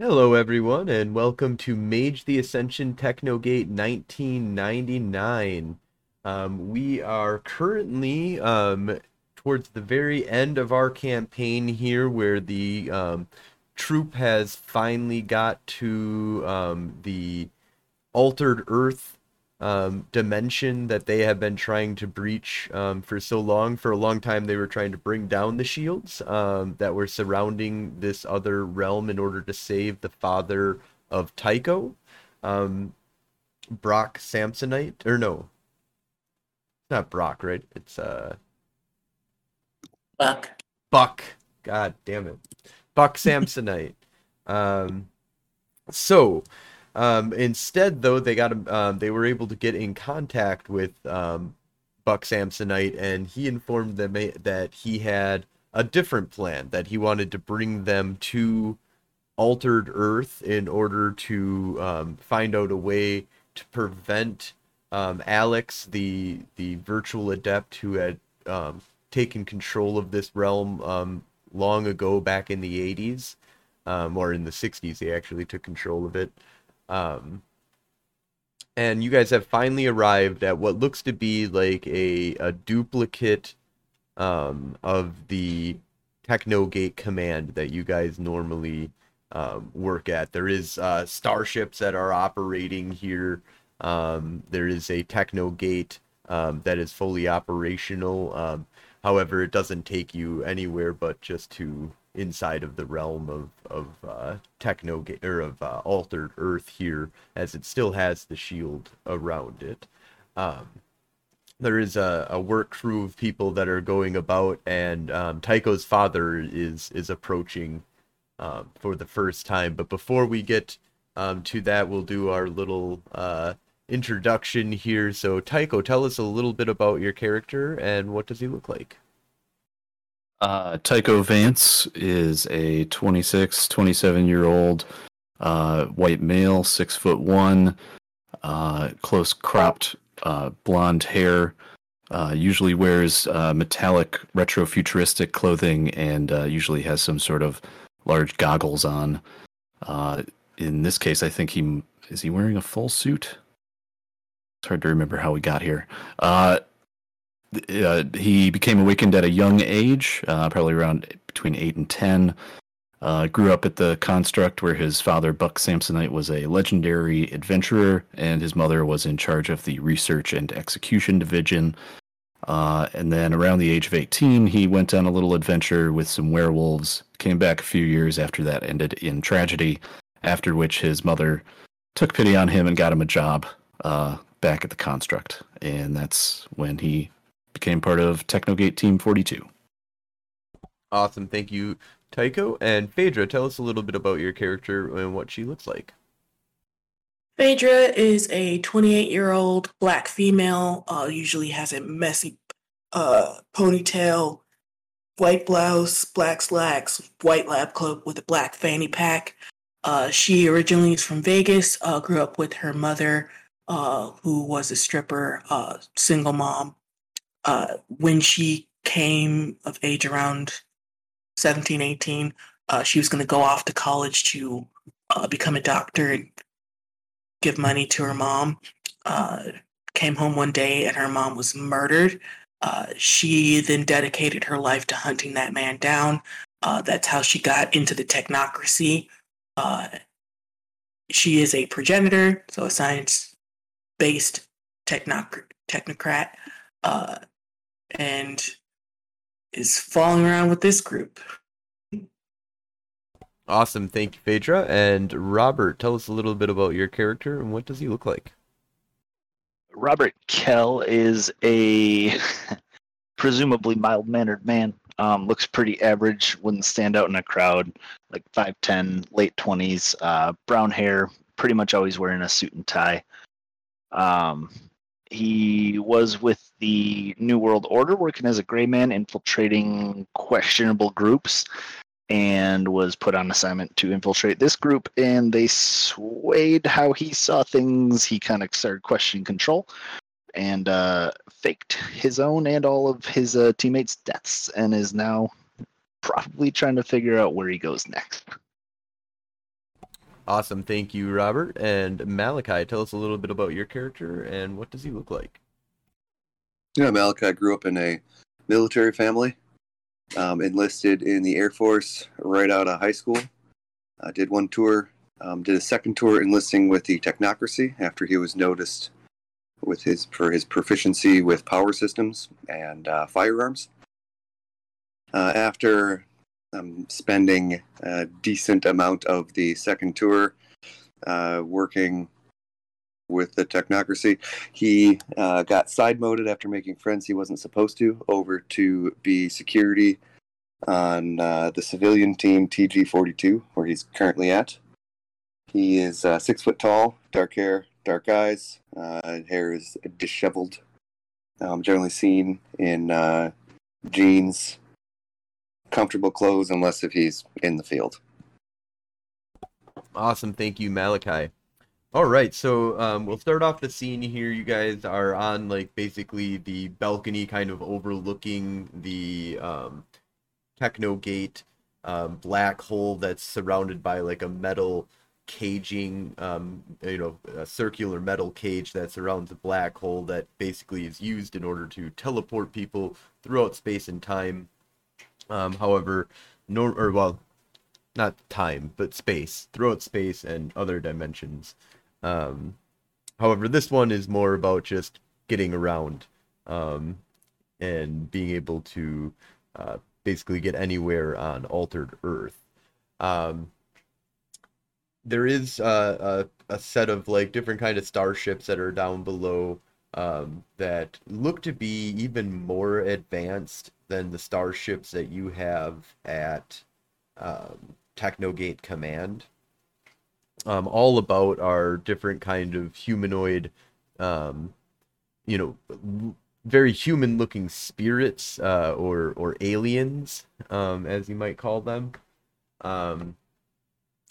Hello, everyone, and welcome to Mage the Ascension Technogate 1999. Um, we are currently um, towards the very end of our campaign here, where the um, troop has finally got to um, the altered Earth um, dimension that they have been trying to breach um, for so long. For a long time, they were trying to bring down the shields um, that were surrounding this other realm in order to save the father of Tycho, um, Brock Samsonite, or no, it's not Brock, right? It's uh, Buck. Buck. God damn it, Buck Samsonite. Um, so um, instead, though, they got um, they were able to get in contact with um, Buck Samsonite, and he informed them that he had a different plan that he wanted to bring them to altered Earth in order to um, find out a way to prevent um, Alex, the the virtual adept who had um, taken control of this realm long ago, back in the '80s, um, or in the '60s. He actually took control of it. Um, and you guys have finally arrived at what looks to be like a, a duplicate um, of the Technogate command that you guys normally um, work at. There is uh, starships that are operating here. Um, there is a Technogate um, that is fully operational. Um, however, it doesn't take you anywhere but just to inside of the realm of of uh, techno or of uh, altered Earth here, as it still has the shield around it. Um, there is a, a work crew of people that are going about, and um, Tycho's father is is approaching um, for the first time. But before we get um, to that, we'll do our little uh, introduction here. So, Tycho, tell us a little bit about your character and what does he look like? Uh, Tycho Vance is a 26, 27 year old uh, white male, six foot one, uh, close cropped uh, blonde hair. Uh, usually wears uh, metallic retro futuristic clothing and usually has some sort of large goggles on. in this case, I think he is he wearing a full suit. It's hard to remember how we got here uh, he became awakened at a young age, uh, probably around between eight and ten. Uh, grew up at the construct where his father, Buck Samsonite, was a legendary adventurer, and his mother was in charge of the research and execution division. Uh, and then around the age of 18, he went on a little adventure with some werewolves. Came back a few years after that ended in tragedy, after which his mother took pity on him and got him a job uh, back at the construct. And that's when he became part of Technogate Team 42. Awesome. Thank you, Tycho. And Phaedra, tell us a little bit about your character and what she looks like. Phaedra is a 28 year old black female, uh, usually has a messy uh, ponytail, white blouse, black slacks, white lab coat with a black fanny pack. Uh, she originally is from Vegas, uh, grew up with her mother, uh, who was a stripper, uh, single mom, uh, when she came of age around 17, 18, uh, she was going to go off to college to uh, become a doctor and give money to her mom. Uh, came home one day and her mom was murdered. Uh, she then dedicated her life to hunting that man down. Uh, that's how she got into the technocracy. she is a progenitor, so a science based technoc- technocrat. Uh, and is falling around with this group. Awesome. Thank you, Phaedra. And Robert, tell us a little bit about your character and what does he look like? Robert Kell is a presumably mild mannered man. Um, looks pretty average, wouldn't stand out in a crowd, like 5'10, late 20s, uh, brown hair, pretty much always wearing a suit and tie. Um, he was with the New World Order, working as a gray man, infiltrating questionable groups, and was put on assignment to infiltrate this group. And they swayed how he saw things. He kind of started questioning control and uh, faked his own and all of his uh, teammates' deaths, and is now probably trying to figure out where he goes next. Awesome. Thank you, Robert. And Malachi, tell us a little bit about your character and what does he look like? Yeah, Malachi grew up in a military family, um, enlisted in the Air Force right out of high school. Uh, did one tour, um, did a second tour enlisting with the Technocracy after he was noticed with his for his proficiency with power systems and uh, firearms. Uh, after um, spending a decent amount of the second tour uh, working with the technocracy. He uh, got side moded after making friends he wasn't supposed to over to be security on uh, the civilian team TG 42, where he's currently at. He is uh, six foot tall, dark hair, dark eyes. Uh, hair is disheveled. Um, generally seen in uh, jeans, comfortable clothes, unless if he's in the field. Awesome. Thank you, Malachi. All right, so um, we'll start off the scene here. You guys are on like basically the balcony, kind of overlooking the um, Techno Gate um, black hole that's surrounded by like a metal caging, um, you know, a circular metal cage that surrounds a black hole that basically is used in order to teleport people throughout space and time. Um, however, no, or well, not time, but space, throughout space and other dimensions. Um, however, this one is more about just getting around um, and being able to uh, basically get anywhere on altered Earth. Um, there is uh, a, a set of like different kind of starships that are down below um, that look to be even more advanced than the starships that you have at um, Technogate Command um, all about our different kind of humanoid, um, you know, very human looking spirits uh, or or aliens, um, as you might call them. Um,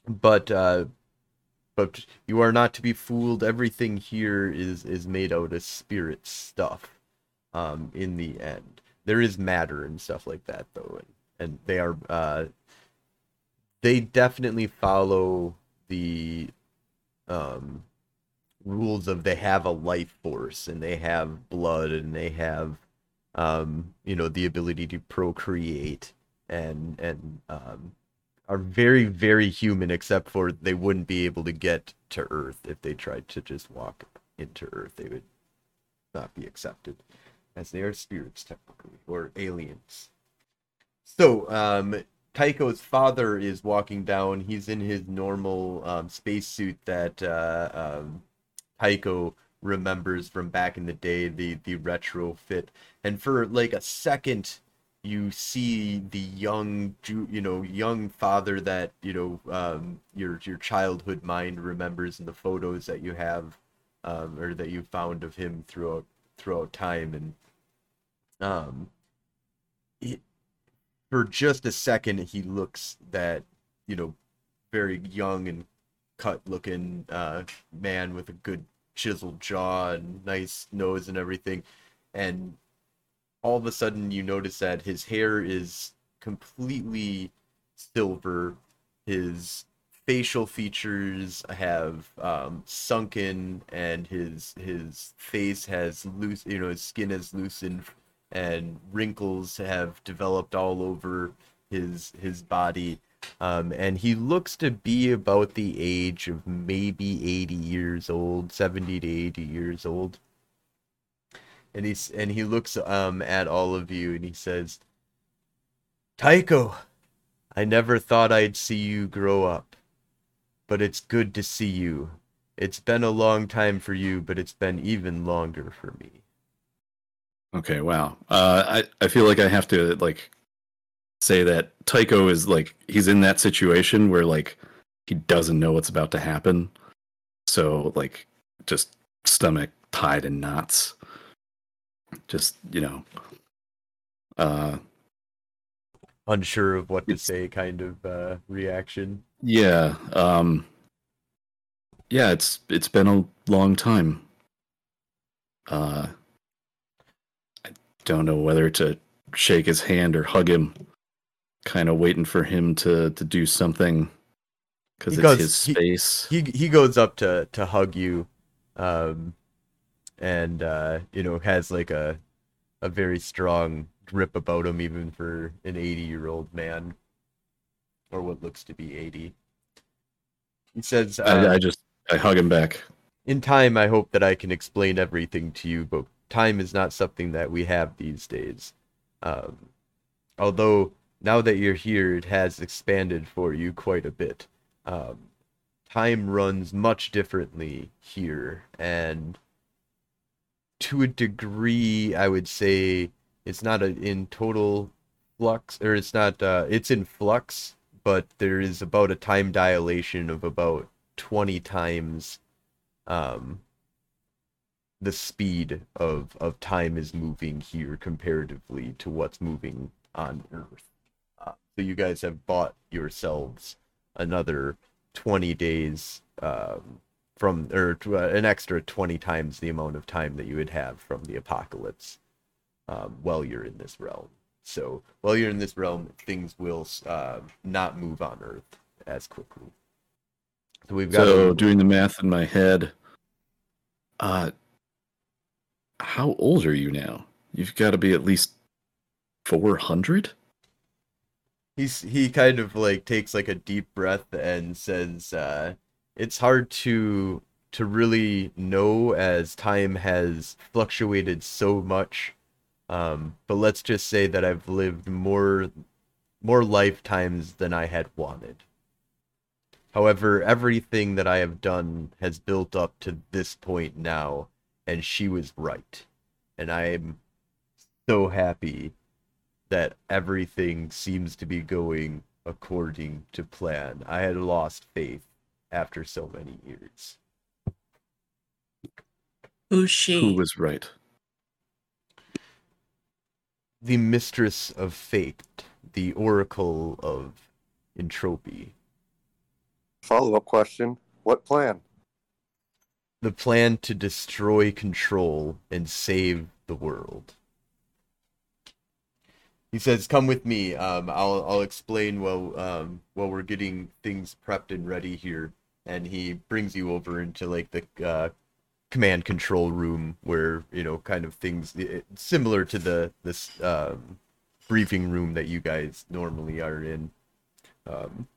but uh, but you are not to be fooled. Everything here is is made out of spirit stuff. Um, in the end, there is matter and stuff like that, though, and, and they are uh, they definitely follow the um, rules of they have a life force and they have blood and they have um, you know the ability to procreate and and um, are very very human except for they wouldn't be able to get to earth if they tried to just walk into earth. They would not be accepted as they are spirits technically or aliens so um Tycho's father is walking down. He's in his normal um, spacesuit that uh, um, remembers from back in the day, the the retrofit. And for like a second, you see the young, you know, young father that you know um, your your childhood mind remembers in the photos that you have, um, or that you found of him throughout throughout time. And um, it, for just a second he looks that you know very young and cut looking uh, man with a good chiseled jaw and nice nose and everything and all of a sudden you notice that his hair is completely silver his facial features have um, sunken and his his face has loose you know his skin has loosened and wrinkles have developed all over his his body. Um, and he looks to be about the age of maybe 80 years old, 70 to 80 years old. And he's and he looks um at all of you and he says, "Tycho, I never thought I'd see you grow up, but it's good to see you. It's been a long time for you, but it's been even longer for me." Okay, wow. Uh, I I feel like I have to like say that Tycho is like he's in that situation where like he doesn't know what's about to happen, so like just stomach tied in knots. Just you know, uh, unsure of what to say, kind of uh, reaction. Yeah, um, yeah. It's it's been a long time. Uh, I don't know whether to shake his hand or hug him. Kind of waiting for him to to do something because it's his he- space. he he goes up to to hug you um and uh you know has like a a very strong grip about him even for an 80 year old man or what looks to be 80 he says uh, I, I just I hug him back. in time i hope that i can explain everything to you but time is not something that we have these days. Um although now that you're here it has expanded for you quite a bit. Um time runs much differently here and to a degree i would say it's not a, in total flux or it's not uh, it's in flux but there is about a time dilation of about 20 times um the speed of of time is moving here comparatively to what's moving on earth. Uh, so you guys have bought yourselves another 20 days um, from or uh, an extra 20 times the amount of time that you would have from the apocalypse um, while you're in this realm. So while you're in this realm, things will uh, not move on Earth as quickly. So we've got So doing the math in my head, uh, how old are you now? You've got to be at least four hundred. he's he kind of like takes like a deep breath and says uh it's hard to to really know as time has fluctuated so much um but let's just say that I've lived more more lifetimes than I had wanted however everything that I have done has built up to this point now and she was right and I am so happy that everything seems to be going according to plan. I had lost faith after so many years. Who's she? Who was right? The mistress of fate, the oracle of entropy, Follow up question What plan? the plan to destroy control and save the world. He says, "Come with me. Um, I'll I'll explain while um while we're getting things prepped and ready here." And he brings you over into like the uh, command control room where you know kind of things it, similar to the this um, briefing room that you guys normally are in. Um,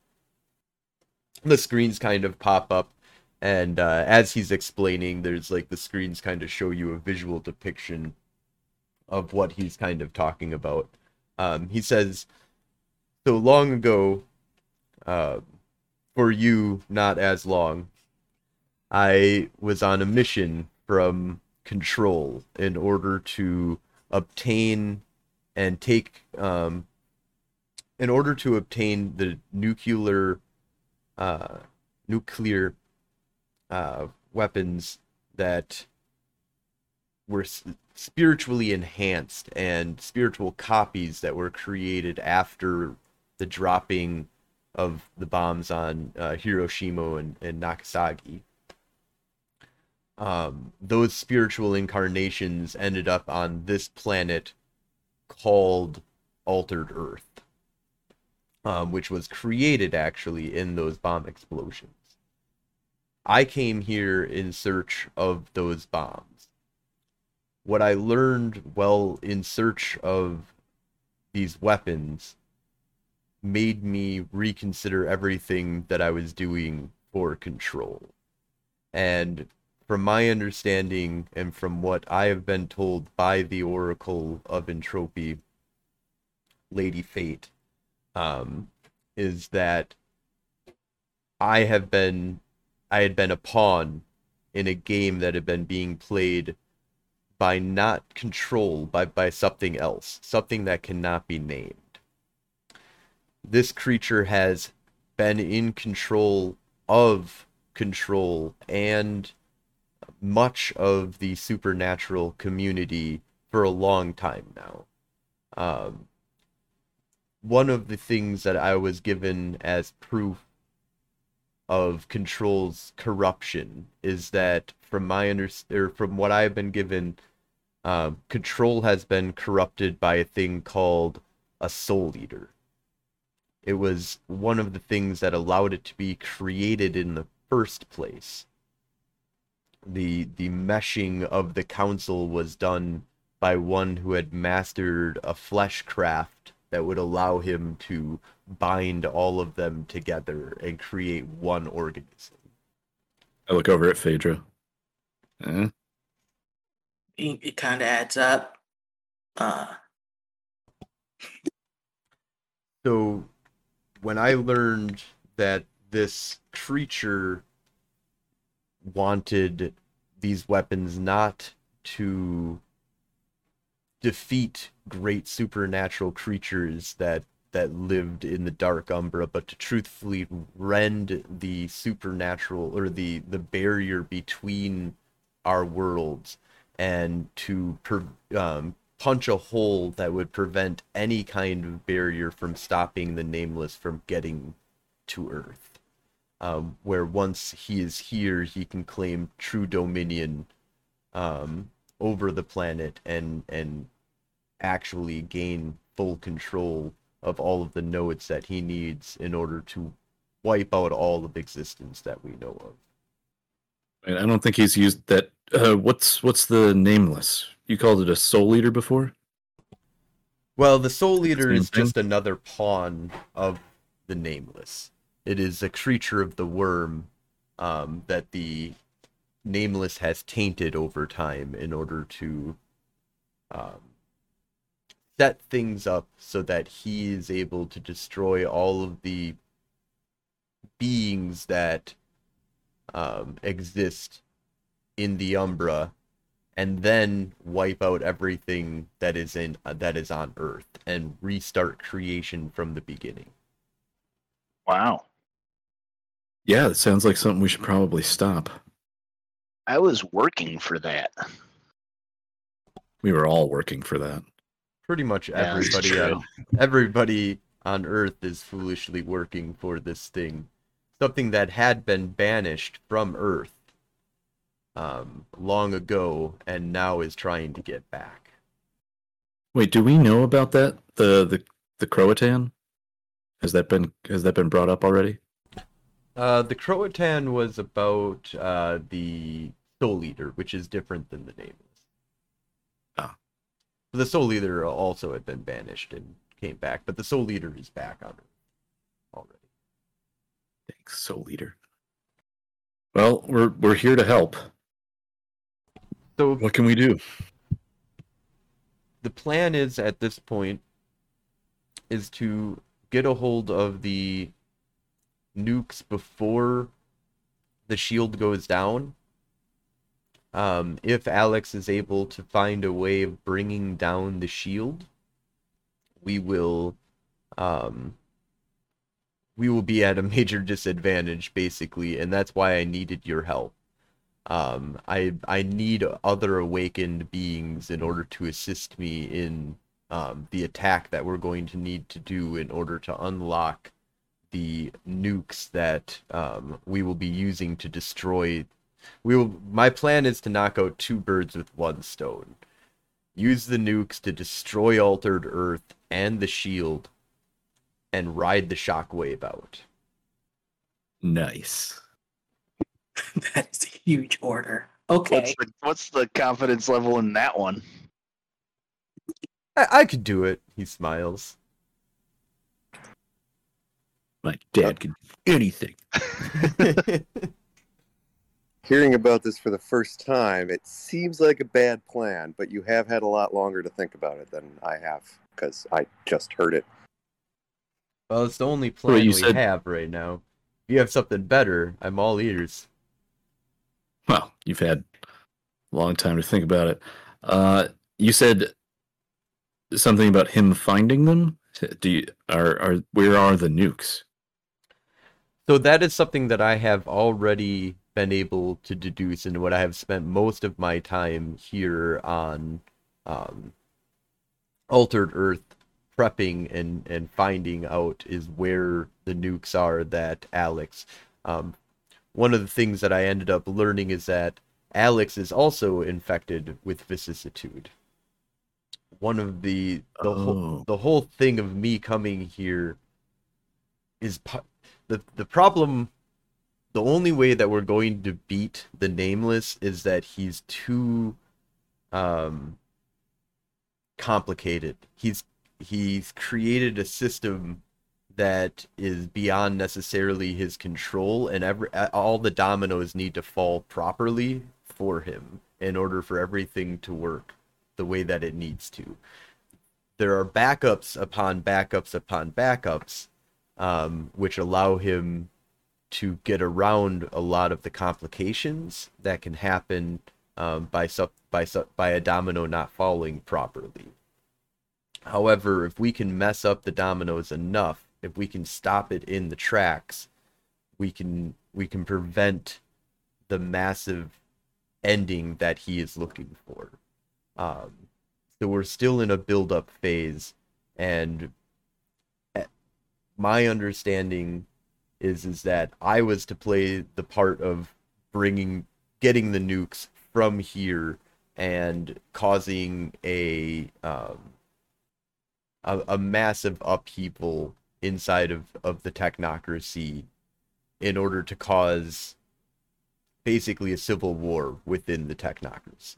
the screens kind of pop up and uh, as he's explaining there's like the screens kind of show you a visual depiction of what he's kind of talking about um, he says so long ago uh, for you not as long i was on a mission from control in order to obtain and take um, in order to obtain the nuclear uh, nuclear uh, weapons that were spiritually enhanced and spiritual copies that were created after the dropping of the bombs on uh, Hiroshima and, and Nagasaki. Um, those spiritual incarnations ended up on this planet called Altered Earth, um, which was created actually in those bomb explosions. I came here in search of those bombs. What I learned while in search of these weapons made me reconsider everything that I was doing for control. And from my understanding and from what I have been told by the Oracle of Entropy, Lady Fate, um, is that I have been I had been a pawn in a game that had been being played by not control by by something else, something that cannot be named. This creature has been in control of control and much of the supernatural community for a long time now. Um, one of the things that I was given as proof of control's corruption is that from my under or from what I've been given, um, control has been corrupted by a thing called a soul eater. It was one of the things that allowed it to be created in the first place. The the meshing of the council was done by one who had mastered a flesh craft that would allow him to bind all of them together and create one organism. I look over at Phaedra. Eh? It, it kind of adds up. Uh, So when I learned that this creature wanted these weapons not to defeat great supernatural creatures that that lived in the dark umbra but to truthfully rend the supernatural or the the barrier between our worlds and to per, um, punch a hole that would prevent any kind of barrier from stopping the nameless from getting to earth um, where once he is here he can claim true dominion um, over the planet and and actually gain full control of all of the nodes that he needs in order to wipe out all of existence that we know of. I don't think he's used that. Uh, what's what's the nameless? You called it a soul eater before. Well, the Soul eater is just another pawn of the Nameless. It is a creature of the worm um, that the Nameless has tainted over time in order to um, set things up so that he is able to destroy all of the beings that um, exist in the Umbra and then wipe out everything that is in uh, that is on Earth and restart creation from the beginning. Wow. Yeah, it sounds like something we should probably stop. I was working for that. We were all working for that. Pretty much Yeah, everybody true. on, everybody on Earth is foolishly working for this thing, something that had been banished from Earth um, long ago and now is trying to get back. Wait, do we know about that? The the the Croatan? Has that been has that been brought up already? Uh, the Croatan was about uh, the Soul Eater, which is different than the Nameless. Ah. The Soul Eater also had been banished and came back, but the Soul Eater is back on Earth already. Thanks, Soul Eater. Well, we're we're here to help. So What can we do? the plan is at this point is to get a hold of the nukes before the shield goes down. Um, if Alex is able to find a way of bringing down the shield, we will, um, we will be at a major disadvantage basically, and that's why I needed your help. Um, I I need other awakened beings in order to assist me in um, the attack that we're going to need to do in order to unlock the nukes that um, we will be using to destroy. We will. My plan is to knock out two birds with one stone. Use the nukes to destroy Altered Earth and the shield, and ride the shockwave out. Nice. that is a huge order. Okay. What's the what's the confidence level in that one? I, I could do it. He smiles. My dad can do anything. Hearing about this for the first time, it seems like a bad plan, but you have had a lot longer to think about it than I have because I just heard it. Well, it's the only Wait, plan you we said- have right now. If you have something better, I'm all ears. Well, you've had a long time to think about it. Uh, you said something about him finding them. Do you are are where are the nukes? So that is something that I have already been able to deduce and what I have spent most of my time here on um, Altered Earth prepping and, and finding out is where the nukes are that Alex. Um, one of the things that I ended up learning is that Alex is also infected with vicissitude. One of the the whole Oh. the whole thing of me coming here is the the problem the only way that we're going to beat the nameless is that he's too um complicated. He's he's created a system that is beyond necessarily his control and every all the dominoes need to fall properly for him in order for everything to work the way that it needs to. There are backups upon backups upon backups um, which allow him to get around a lot of the complications that can happen um, by sub, by sub, by a domino not falling properly. However, if we can mess up the dominoes enough, if we can stop it in the tracks, we can we can prevent the massive ending that he is looking for. Um, so we're still in a build up phase, and my understanding is is that I was to play the part of bringing getting the nukes from here and causing a um, a, a massive upheaval inside of, of the technocracy in order to cause basically a civil war within the technocracy.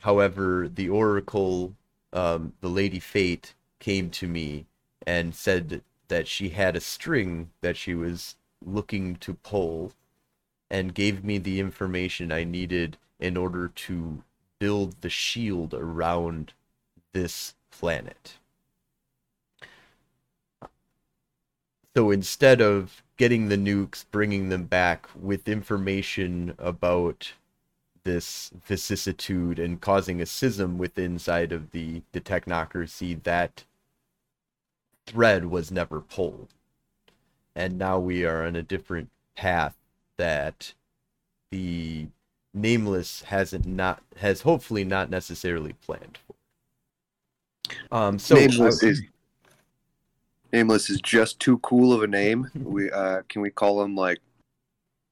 However, the Oracle, um, the Lady Fate, came to me and said that she had a string that she was looking to pull and gave me the information I needed in order to build the shield around this planet. So instead of getting the nukes, bringing them back with information about this vicissitude and causing a schism within inside of the, the technocracy, that thread was never pulled. And now we are on a different path that the nameless hasn't not has hopefully not necessarily planned for. Um so nameless I- is nameless is just too cool of a name. we uh, can we call him like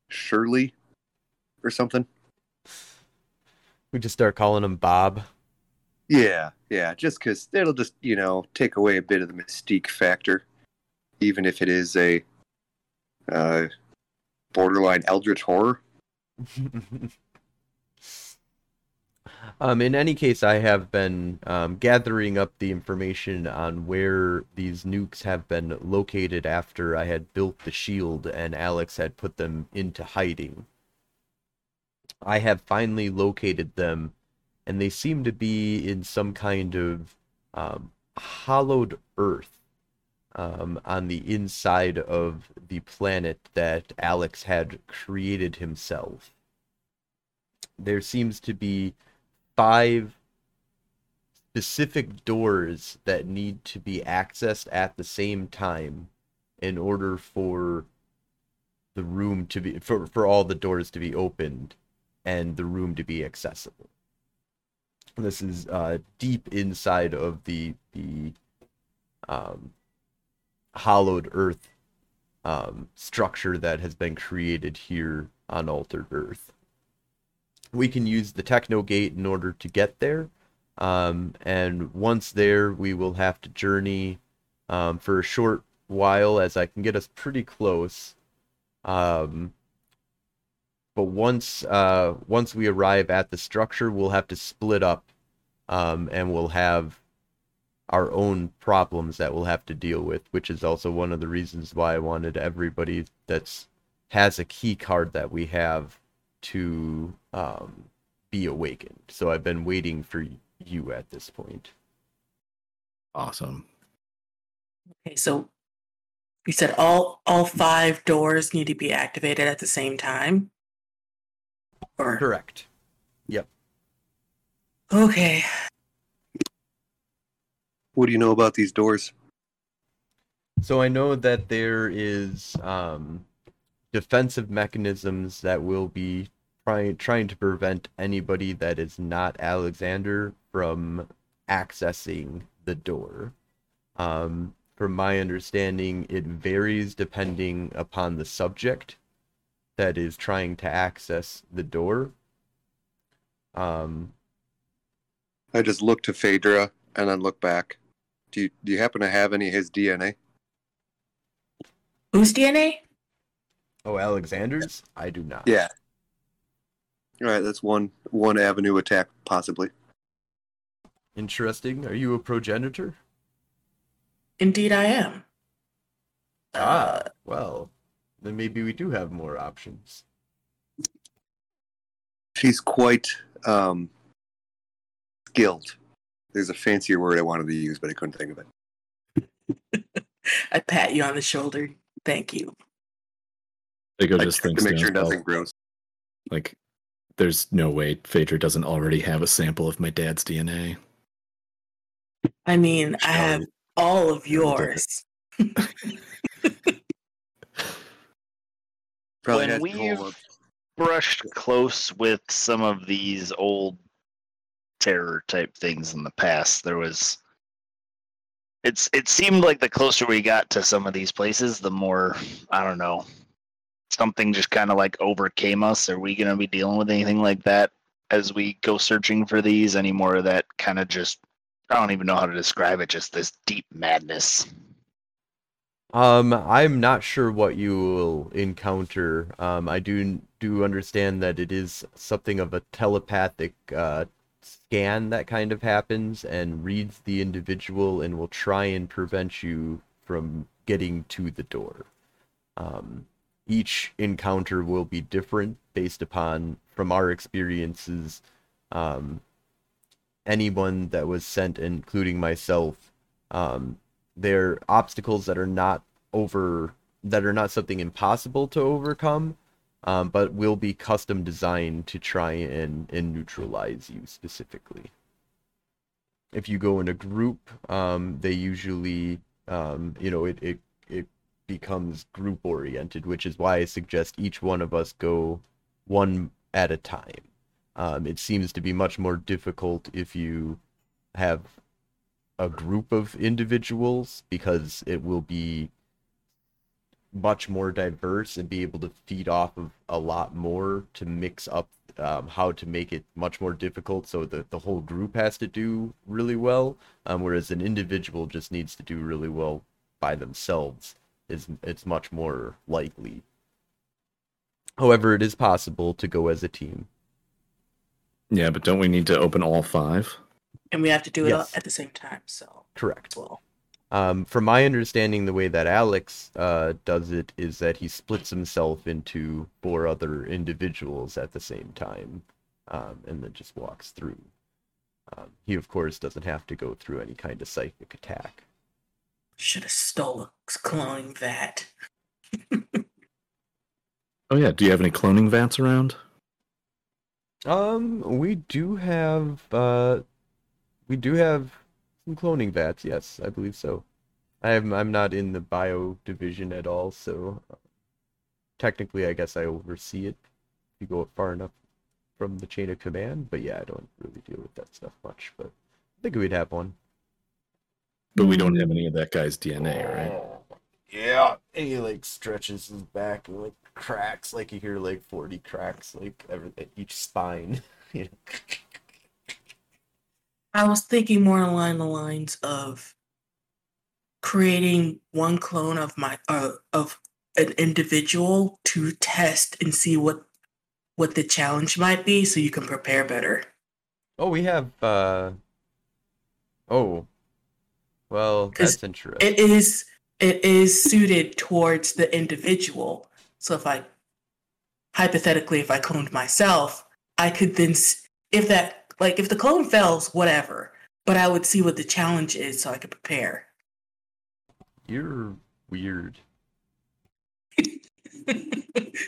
Shirley or something? we just start calling him Bob. Yeah, yeah. Just because it'll just you know take away a bit of the mystique factor, even if it is a uh, borderline eldritch horror. um, in any case, I have been um, gathering up the information on where these nukes have been located after I had built the shield and Alex had put them into hiding. I have finally located them, and they seem to be in some kind of um, hollowed earth um, on the inside of the planet that Alex had created himself. There seems to be five specific doors that need to be accessed at the same time in order for the room to be for, for all the doors to be opened and the room to be accessible. This is uh, deep inside of the the um, hollowed earth um, structure that has been created here on Altered Earth. We can use the Techno Gate in order to get there, um, and once there, we will have to journey um, for a short while, as I can get us pretty close. Um, but once uh, once we arrive at the structure, we'll have to split up, um, and we'll have our own problems that we'll have to deal with, which is also one of the reasons why I wanted everybody that's has a key card that we have to um, be awakened. So I've been waiting for you at this point. Awesome. Okay, so you said all all five doors need to be activated at the same time? Or Correct. Yep. Okay. What do you know about these doors? So I know that there is um, defensive mechanisms that will be trying trying to prevent anybody that is not Alexander from accessing the door. Um, from my understanding, it varies depending upon the subject that is trying to access the door. Um, I just look to Phaedra and then look back. Do you do you happen to have any of his DNA? Whose DNA? Oh, Alexander's? I do not. Yeah. All right, that's one one avenue attack possibly. Interesting. Are you a progenitor? Indeed, I am. Ah, Uh, well, then maybe we do have more options. She's quite um, skilled. There's a fancier word I wanted to use, but I couldn't think of it. I pat you on the shoulder. Thank you. Vigo I just checked thinks to make sure himself, nothing grows. like, there's no way Phaedra doesn't already have a sample of my dad's DNA. I mean, I have we- all of Shall we do it? yours. Probably when we've brushed close with some of these old terror type things in the past, there was it's it seemed like the closer we got to some of these places, the more I don't know. Something just kind of like overcame us. Are we going to be dealing with anything like that as we go searching for these? Any more of that kind of just I don't even know how to describe it. Just this deep madness. Um, I'm not sure what you will encounter. Um, I do do understand that it is something of a telepathic uh, scan that kind of happens and reads the individual and will try and prevent you from getting to the door. Um, each encounter will be different based upon, from our experiences, um, anyone that was sent, including myself, um, they're obstacles that are not over that are not something impossible to overcome um, but will be custom designed to try and, and neutralize you specifically. If you go in a group um, they usually um, you know it, it it becomes group oriented which is why i suggest each one of us go one at a time. Um, it seems to be much more difficult if you have a group of individuals because it will be much more diverse and be able to feed off of a lot more to mix up um, how to make it much more difficult so that the whole group has to do really well um, whereas an individual just needs to do really well by themselves is it's much more likely however it is possible to go as a team Yeah, but don't we need to open all five? And we have to do it all Yes. at the same time. So, correct well, Um, from my understanding, the way that Alex uh, does it is that he splits himself into four other individuals at the same time, um, and then just walks through. Um, he, of course, doesn't have to go through any kind of psychic attack. should have stole a cloning vat. Oh yeah, do you have any cloning vats around? Um, we do have uh, we do have some cloning vats. Yes, I believe so. I'm I'm not in the bio division at all, so uh, technically, I guess I oversee it. If you go far enough from the chain of command, but yeah, I don't really deal with that stuff much. But I think we'd have one. But we don't have any of that guy's DNA, right? Yeah, and he like stretches his back and like cracks, like you hear like forty cracks, like everything each spine. you know. I was thinking more along the lines of creating one clone of my uh, of an individual to test and see what what the challenge might be, so you can prepare better. Oh, we have. uh Oh, Well, that's interesting. It is it is suited towards the individual. So if I hypothetically, if I cloned myself, I could then, if that like if the clone fails, whatever. But I would see what the challenge is, so I could prepare. You're weird.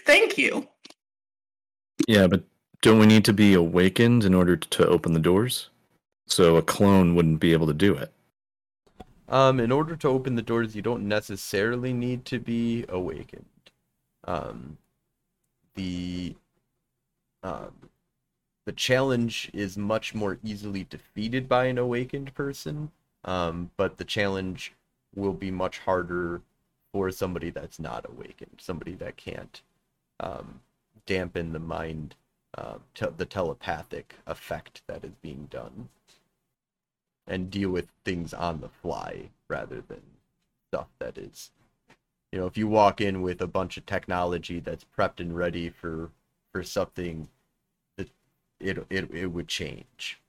Thank you. Yeah, but don't we need to be awakened in order to open the doors? So a clone wouldn't be able to do it. Um, in order to open the doors, you don't necessarily need to be awakened. Um, the um, the challenge is much more easily defeated by an awakened person. Um, but the challenge will be much harder for somebody that's not awakened, somebody that can't um, dampen the mind, uh, te- the telepathic effect that is being done and deal with things on the fly rather than stuff that is you know, if you walk in with a bunch of technology that's prepped and ready for for something, it it it would change.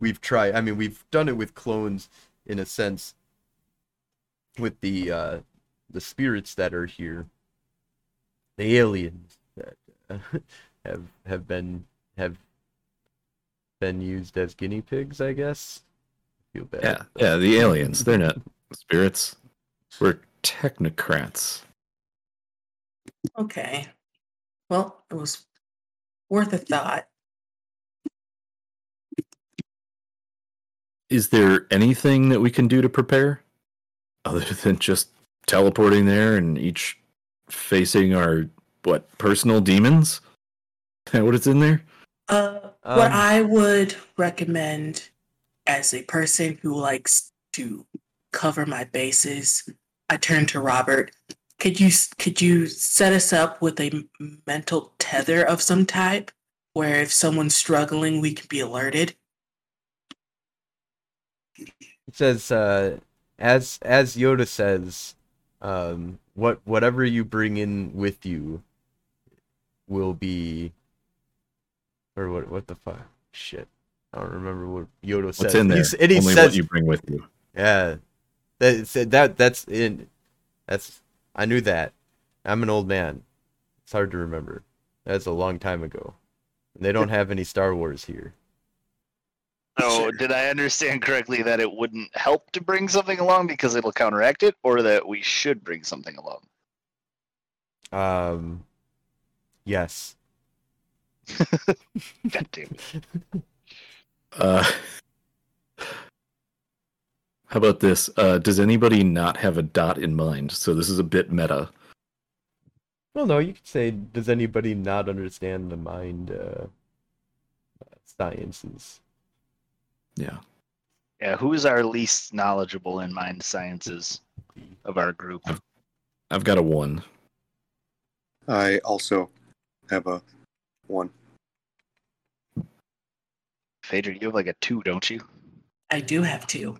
We've tried. I mean, we've done it with clones in a sense. With the uh, the spirits that are here, the aliens that uh, have have been have been used as guinea pigs, I guess. I feel bad. Yeah, yeah, the aliens. They're not spirits. We're technocrats. Okay. Well, it was worth a thought. Is there anything that we can do to prepare other than just teleporting there and each facing our what personal demons? Is that what it's in there? Uh, what Um, I would recommend as a person who likes to cover my bases, I turn to Robert. Could you could you set us up with a mental tether of some type, where if someone's struggling, we can be alerted? It says, uh, as as Yoda says, um, what whatever you bring in with you will be, or what what the fuck? Shit, I don't remember what Yoda says. What's in there? He's- and he Only says, what you bring with you. yeah, that said that that's in, that's I knew that. I'm an old man. It's hard to remember. That's a long time ago. And they don't have any Star Wars here. So, Sure. did I understand correctly that it wouldn't help to bring something along because it'll counteract it, or that we should bring something along? Um, yes. God damn it. Uh, how about this? Uh, does anybody not have a dot in mind? So this is a bit meta. Well, no, you could say, does anybody not understand the mind uh, uh, sciences? Yeah. Yeah, who's our least knowledgeable in mind sciences of our group? I've got a one. I also have a one. Phaedra, you have like a two, don't you? I do have two.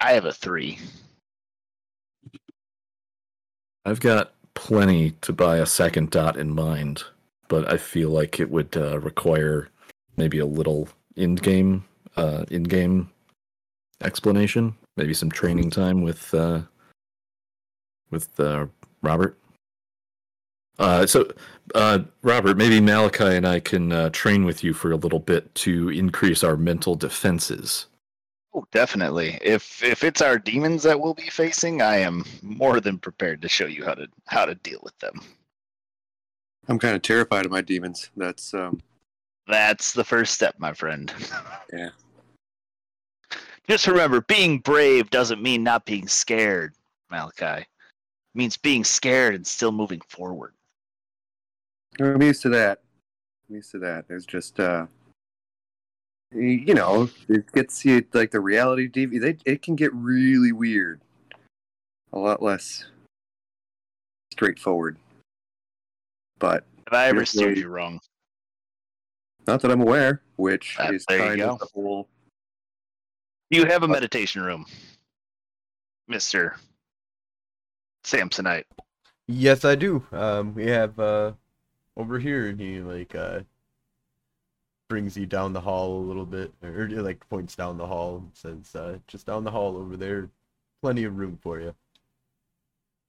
I have a three. I've got plenty to buy a second dot in mind, but I feel like it would uh, require maybe a little in-game, uh, in-game explanation, maybe some training time with uh, with uh, Robert. Uh, so, uh, Robert, maybe Malachi and I can uh, train with you for a little bit to increase our mental defenses. Oh, definitely. If if it's our demons that we'll be facing, I am more than prepared to show you how to how to deal with them. I'm kind of terrified of my demons. That's um, That's the first step, my friend. Yeah. Just remember, being brave doesn't mean not being scared, Malachi. It means being scared and still moving forward. I'm used to that. I'm used to that. There's just uh, you know, it gets you like the reality TV. They it can get really weird. A lot less straightforward. But Have I ever steered you wrong? Not that I'm aware, which Ah, is you kind of the whole. You have a meditation room, Mister Samsonite. Yes, I do. Um, we have uh, over here, and he like uh, brings you down the hall a little bit, or like points down the hall and says, uh, "Just down the hall over there, plenty of room for you."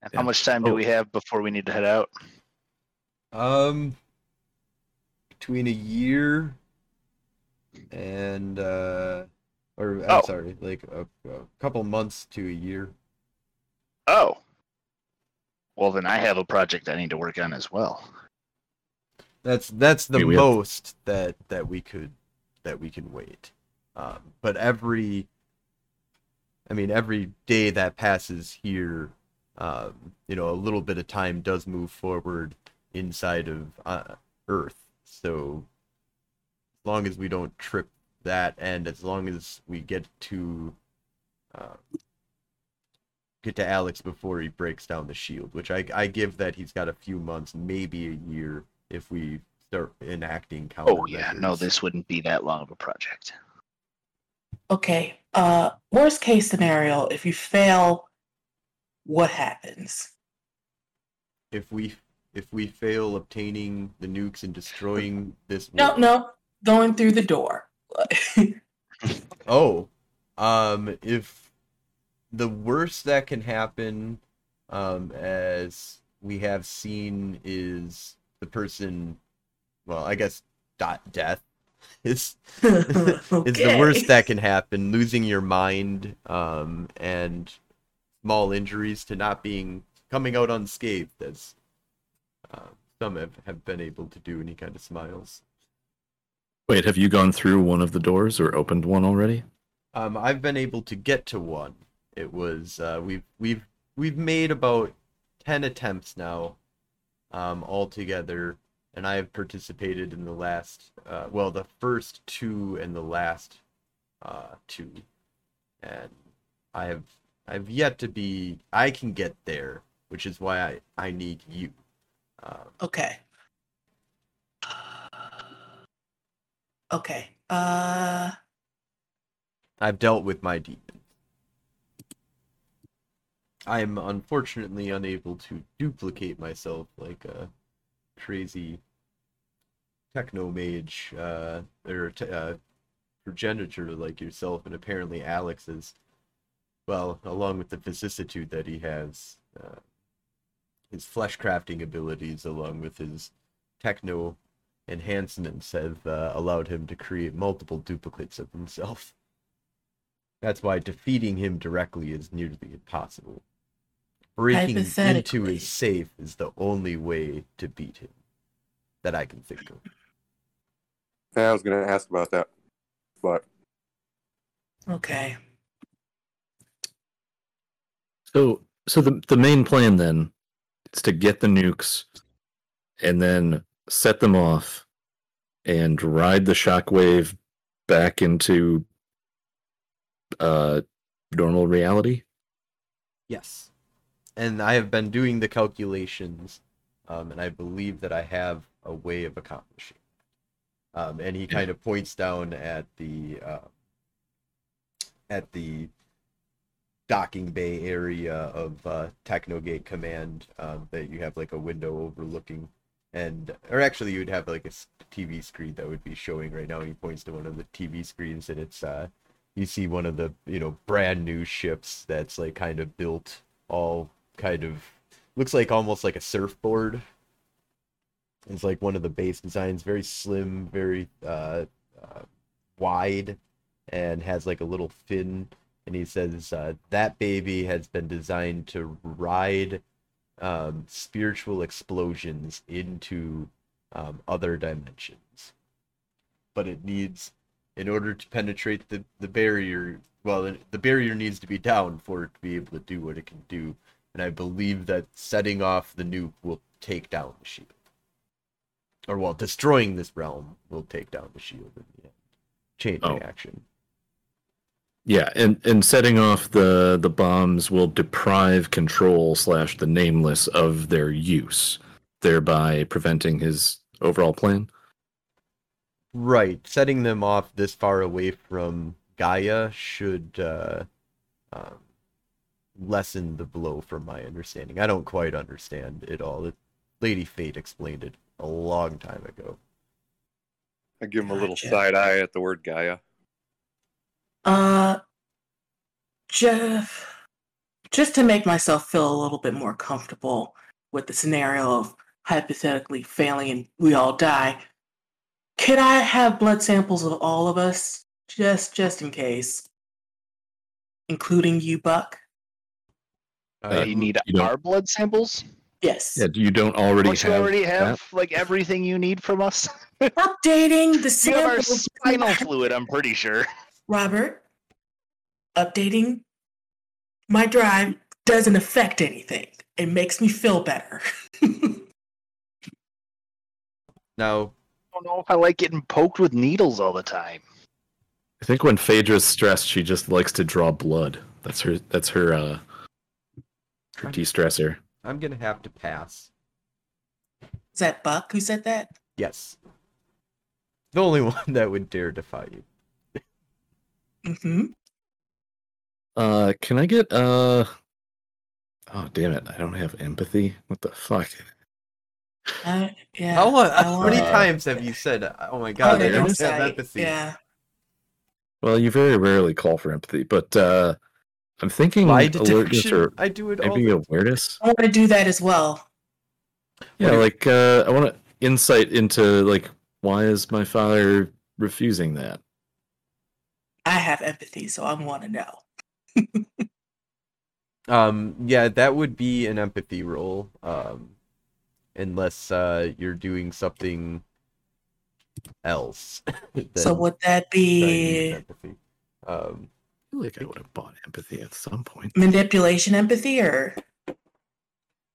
And Yeah. How much time do Oh. we have before we need to head out? Um, between a year and uh, or I'm Oh. sorry, like a, a couple months to a year. Oh. Well, then I have a project I need to work on as well. That's that's the Okay, we have- most that that we could that we can wait. Um, but every, I mean, every day that passes here, um, you know, a little bit of time does move forward inside of uh, Earth. So as long as we don't trip that, and as long as we get to uh, get to Alex before he breaks down the shield, which I I give that he's got a few months, maybe a year if we start enacting counter. Oh yeah, no, this wouldn't be that long of a project. Okay. Uh, worst case scenario, if you fail what happens? If we if we fail obtaining the nukes and destroying this No, world- no, going through the door. Oh, um, if the worst that can happen, um, as we have seen, is the person, well, I guess, dot death is is the worst that can happen. Losing your mind, um, and small injuries to not being coming out unscathed, as uh, some have, have been able to do. And he kind of smiles. Wait, have you gone through one of the doors or opened one already? Um, I've been able to get to one. It was uh, we've we've we've made about ten attempts now, um, altogether, and I have participated in the last, uh, well, the first two and the last uh, two, and I have I've yet to be. I can get there, which is why I I need you. Uh, Okay. Okay. Uh I've dealt with my demons. I'm unfortunately unable to duplicate myself like a crazy techno mage uh, or t- uh, progenitor like yourself, and apparently Alex is, well, along with the vicissitude that he has, uh, his flesh crafting abilities, along with his techno enhancements, have uh, allowed him to create multiple duplicates of himself. That's why defeating him directly is nearly impossible. Breaking into his safe is the only way to beat him that I can think of. I was going to ask about that, but okay. So, so the the main plan then is to get the nukes, and then set them off, and ride the shockwave back into uh normal reality. Yes. And I have been doing the calculations, um, and I believe that I have a way of accomplishing. Um, and he kind of points down at the uh, at the docking bay area of uh, Technogate Command um, that you have like a window overlooking, and or actually you would have like a TV screen that would be showing right now. He points to one of the TV screens, and it's uh, you see one of the you know brand new ships that's like kind of built all kind of looks like almost like a surfboard it's like one of the base designs very slim very uh, uh wide and has like a little fin and he says uh, that baby has been designed to ride um, spiritual explosions into um, other dimensions. But it needs in order to penetrate the, the barrier well the- barrier needs to be down for it to be able to do what it can do. And i believe that setting off the nuke will take down the shield. Or well destroying this realm will take down the shield in the end. Chain Oh. reaction Yeah, and and setting off the the bombs will deprive control slash the nameless of their use, thereby preventing his overall plan. right setting them off this far away from gaia should uh, um, lessen the blow from my understanding i don't quite understand it all it, lady fate explained it a long time ago I give him a little Gotcha. side eye at the word Gaia. Uh Jeff just to make myself feel a little bit more comfortable with the scenario of hypothetically failing and we all die. Could I have blood samples of all of us? Just just in case. Including you, Buck? Uh, you need you our blood samples. Yes. Yeah, you don't already Don't you have. already have that? like everything you need from us? Updating the samples. You have our spinal fluid. I'm pretty sure. Robert, updating my drive doesn't affect anything. It makes me feel better. now I don't know if I like getting poked with needles all the time. I think when Phaedra's stressed, she just likes to draw blood. That's her. That's her. Uh, her de-stressor. i'm gonna have to pass Is that Buck who said that? yes the only one that would dare defy you Mm-hmm. Uh, can I get uh Oh damn it! I don't have empathy. What the fuck? Uh, yeah. How, I how many wanna- times have you said, "Oh my god, I don't have empathy"? Yeah. Well, you very rarely call for empathy, but uh, I'm thinking Lie alertness detection. or I do it all. maybe The... awareness. I want to do that as well. Yeah, What do- like uh, I want to insight into like why is my father refusing that? I have empathy, so I want to know. Um, yeah, that would be an empathy role. Um, unless uh you're doing something else. so would that that be empathy. Um, I feel like I would have bought empathy at some point. manipulation empathy or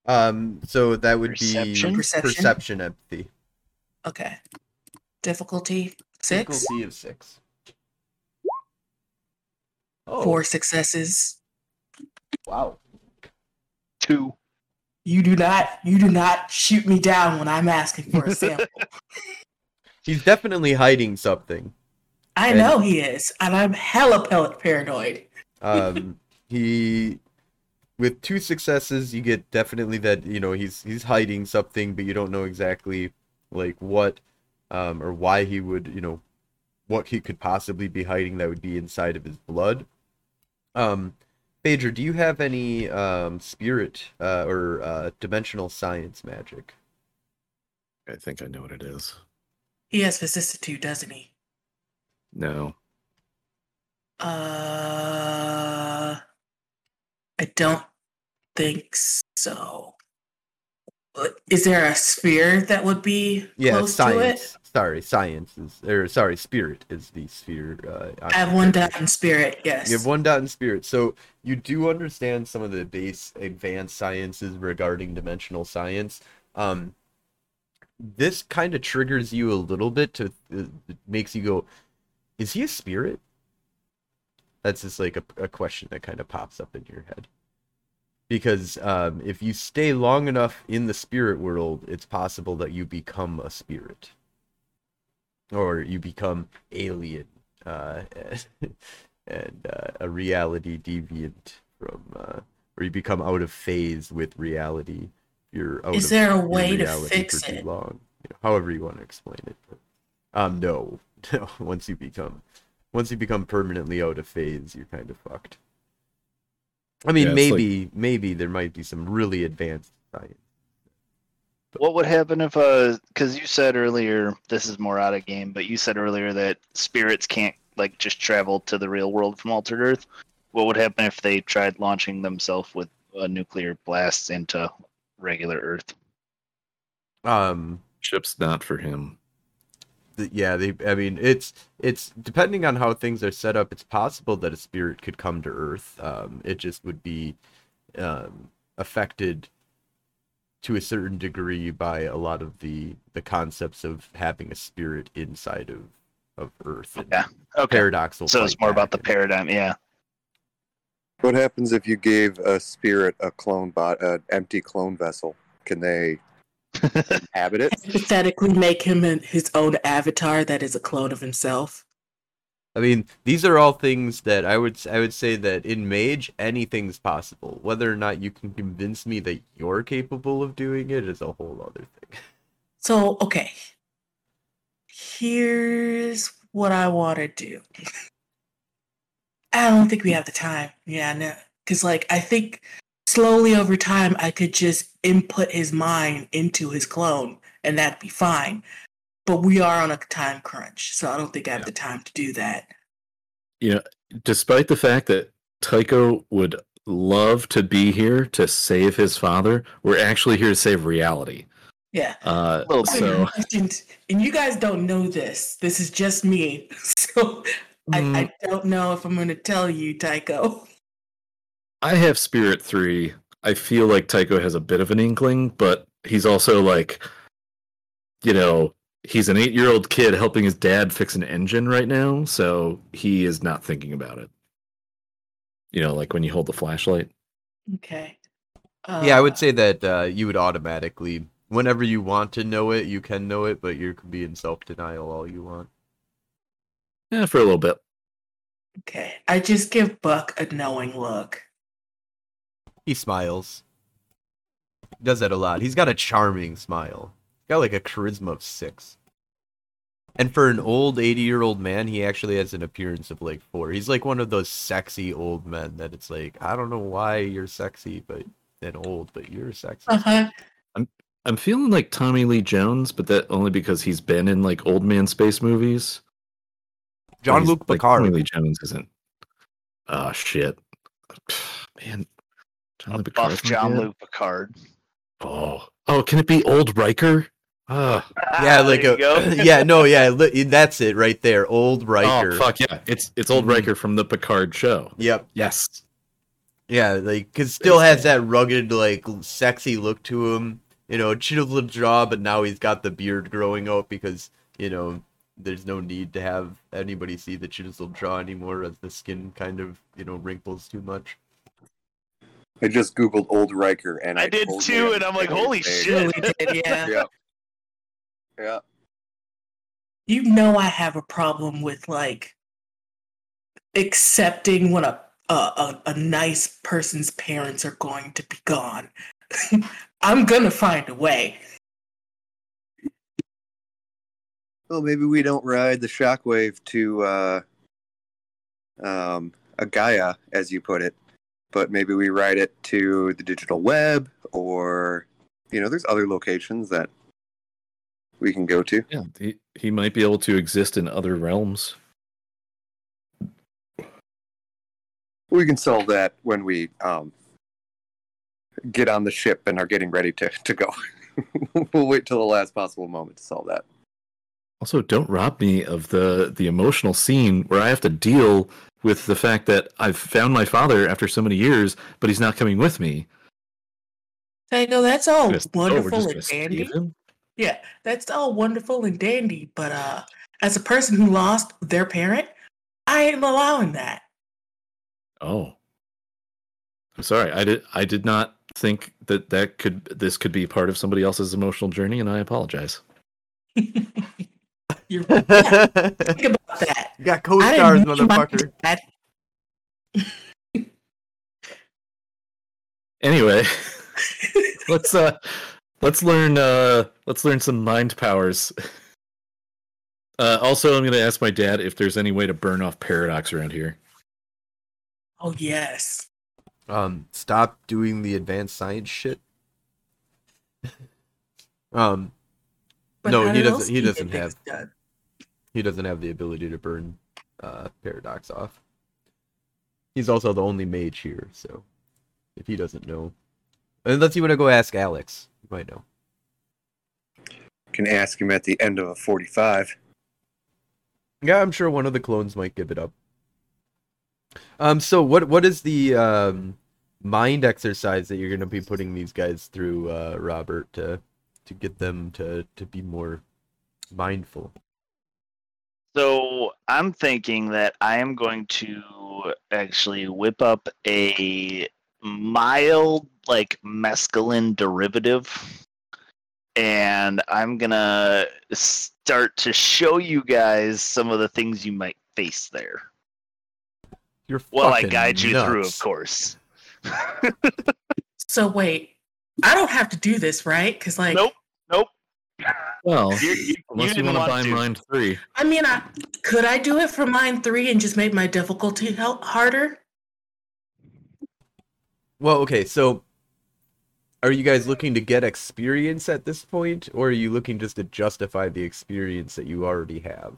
um, so that would Perception? be Perception? perception empathy. okay? Difficulty six, Difficulty of six. Oh, four successes. wow. Two. You do not, you do not shoot me down when I'm asking for a sample. He's definitely hiding something. I And- know he is, and I'm hella pellet paranoid. Um, he, with two successes, you get definitely that you know he's he's hiding something, but you don't know exactly like what, um, or why he would you know, what he could possibly be hiding that would be inside of his blood. Um, Phaedra, do you have any um spirit uh, or uh, dimensional science magic? I think I know what it is. He has vicissitude, doesn't he? No, Uh, I don't think so. Is there a sphere that would be Yeah, close to it? Sorry, science is or sorry, spirit is the sphere. Uh, I have one dot in spirit. Yes. You have one dot in spirit, so you do understand some of the base advanced sciences regarding dimensional science. Um, this kind of triggers you a little bit to uh, makes you go, "Is he a spirit?" That's just like a, a question that kind of pops up in your head. Because um, if you stay long enough in the spirit world, it's possible that you become a spirit, or you become alien, uh, and uh, a reality deviant from, uh, or you become out of phase with reality. You're out Is of there a way to reality fix for too it? long. You know, however you want to explain it. But, um, no, no. Once you become, once you become permanently out of phase, you're kind of fucked. I mean, Yeah, it's like- maybe, maybe there might be some really advanced science. What would happen if uh because you said earlier this is more out of game, but you said earlier that spirits can't like just travel to the real world from altered Earth. What would happen if they tried launching themselves with a nuclear blast into regular Earth? Um, ship's not for him. th- yeah, they. I mean, it's it's depending on how things are set up. It's possible that a spirit could come to Earth. Um, it just would be um, affected to a certain degree by a lot of the the concepts of having a spirit inside of of Earth. and Yeah. Okay. Paradox So it's more about the paradigm, yeah. What happens if you gave a spirit a clone bot, an empty clone vessel? Can they inhabit it? Hypothetically, make him an, his own avatar that is a clone of himself. I mean, these are all things that I would I would say that in Mage anything's possible. Whether or not you can convince me that you're capable of doing it is a whole other thing. So, okay. Here's what I want to do. I don't think we have the time. Yeah, no. Because, like, I think slowly over time, I could just input his mind into his clone, and that'd be fine. But we are on a time crunch, so I don't think I have Yeah. the time to do that. You know, despite the fact that Tycho would love to be here to save his father, we're actually here to save reality. Yeah. Uh, Little bit. so and, and you guys don't know this. This is just me. So I, I don't know if I'm going to tell you, Tycho. I have Spirit 3. I feel like Tycho has a bit of an inkling, but he's also like, you know, he's an eight year old kid helping his dad fix an engine right now, so he is not thinking about it. You know, like when you hold the flashlight. Okay. yeah, I would Uh, say that uh, you would automatically, whenever you want to know it, you can know it, but you could be in self denial all you want. Yeah, for a little bit. Okay. I just give Buck a knowing look. He smiles. He does that a lot. He's got a charming smile. He's got like a charisma of six. And for an old 80 year old man, he actually has an appearance of like four. He's like one of those sexy old men that it's like, I don't know why you're sexy, but and old, but you're sexy. Uh-huh. I'm feeling like Tommy Lee Jones, but that only because he's been in like old man space movies. John He's- Luke like, Picard. Tommy Lee Jones isn't. Oh shit, man. Jean-Luc buff John? Luke Picard. Oh, oh, can it be old Riker? Ah, yeah, Ah, like there a yeah, no, yeah, li- that's it right there. Old Riker. oh fuck yeah! It's it's old Mhm. Riker from the Picard show. Yep. Yes. Yeah, like cause still has that rugged, like sexy look to him. You know, chiseled jaw, but now he's got the beard growing out because you know there's no need to have anybody see the chiseled jaw anymore, as the skin kind of you know wrinkles too much. I just googled old Riker and I, I did totally too, and I'm like, holy shit. Really did, yeah. Yeah. Yeah. You know I have a problem with like accepting when a a, a, a nice person's parents are going to be gone. I'm gonna find a way. Well, maybe we don't ride the shockwave to uh, um, a Gaia, as you put it, but maybe we ride it to the digital web, or you know, there's other locations that we can go to. Yeah, he, he might be able to exist in other realms. We can solve that when we um, get on the ship and are getting ready to, to go. we'll wait till the last possible moment to solve that. Also, don't rob me of the the emotional scene where I have to deal with the fact that I've found my father after so many years, but he's not coming with me. I know that's all Just- oh, wonderful just and gonna dandy. Him? Yeah, that's all wonderful and dandy, but uh as a person who lost their parent, I am allowing that. Oh, I'm sorry. I did. I did not think that that could this could be part of somebody else's emotional journey, and I apologize. You're you yeah, think about that. You got co-stars, didn't motherfucker. Anyway, let's uh, let's learn uh, let's learn some mind powers. Uh, also, I'm going to ask my dad if there's any way to burn off paradox around here. Oh yes. Um, stop doing the advanced science shit. um, But No, he doesn't- he doesn't have- he doesn't have the ability to burn uh, paradox off. He's also the only mage here, so if he doesn't know, unless you want to go ask Alex, you might know. Can ask him at the end of a 45. Yeah, I'm sure one of the clones might give it up. Um, so what what is the um mind exercise that you're gonna be putting these guys through, uh, Robert, to to get them to to be more mindful? So I'm thinking that I am going to actually whip up a mild, like mescaline derivative, and I'm gonna start to show you guys some of the things you might face there. You're Well, I fucking guide you through, of course. So wait, I don't have to do this, right? Because like, Nope. Nope. Well, You, you, you unless you, didn't want to buy want to. Mind Three. I mean, I could I do it for mine three and just make my difficulty help harder? Well, okay, so are you guys looking to get experience at this point, or are you looking just to justify the experience that you already have?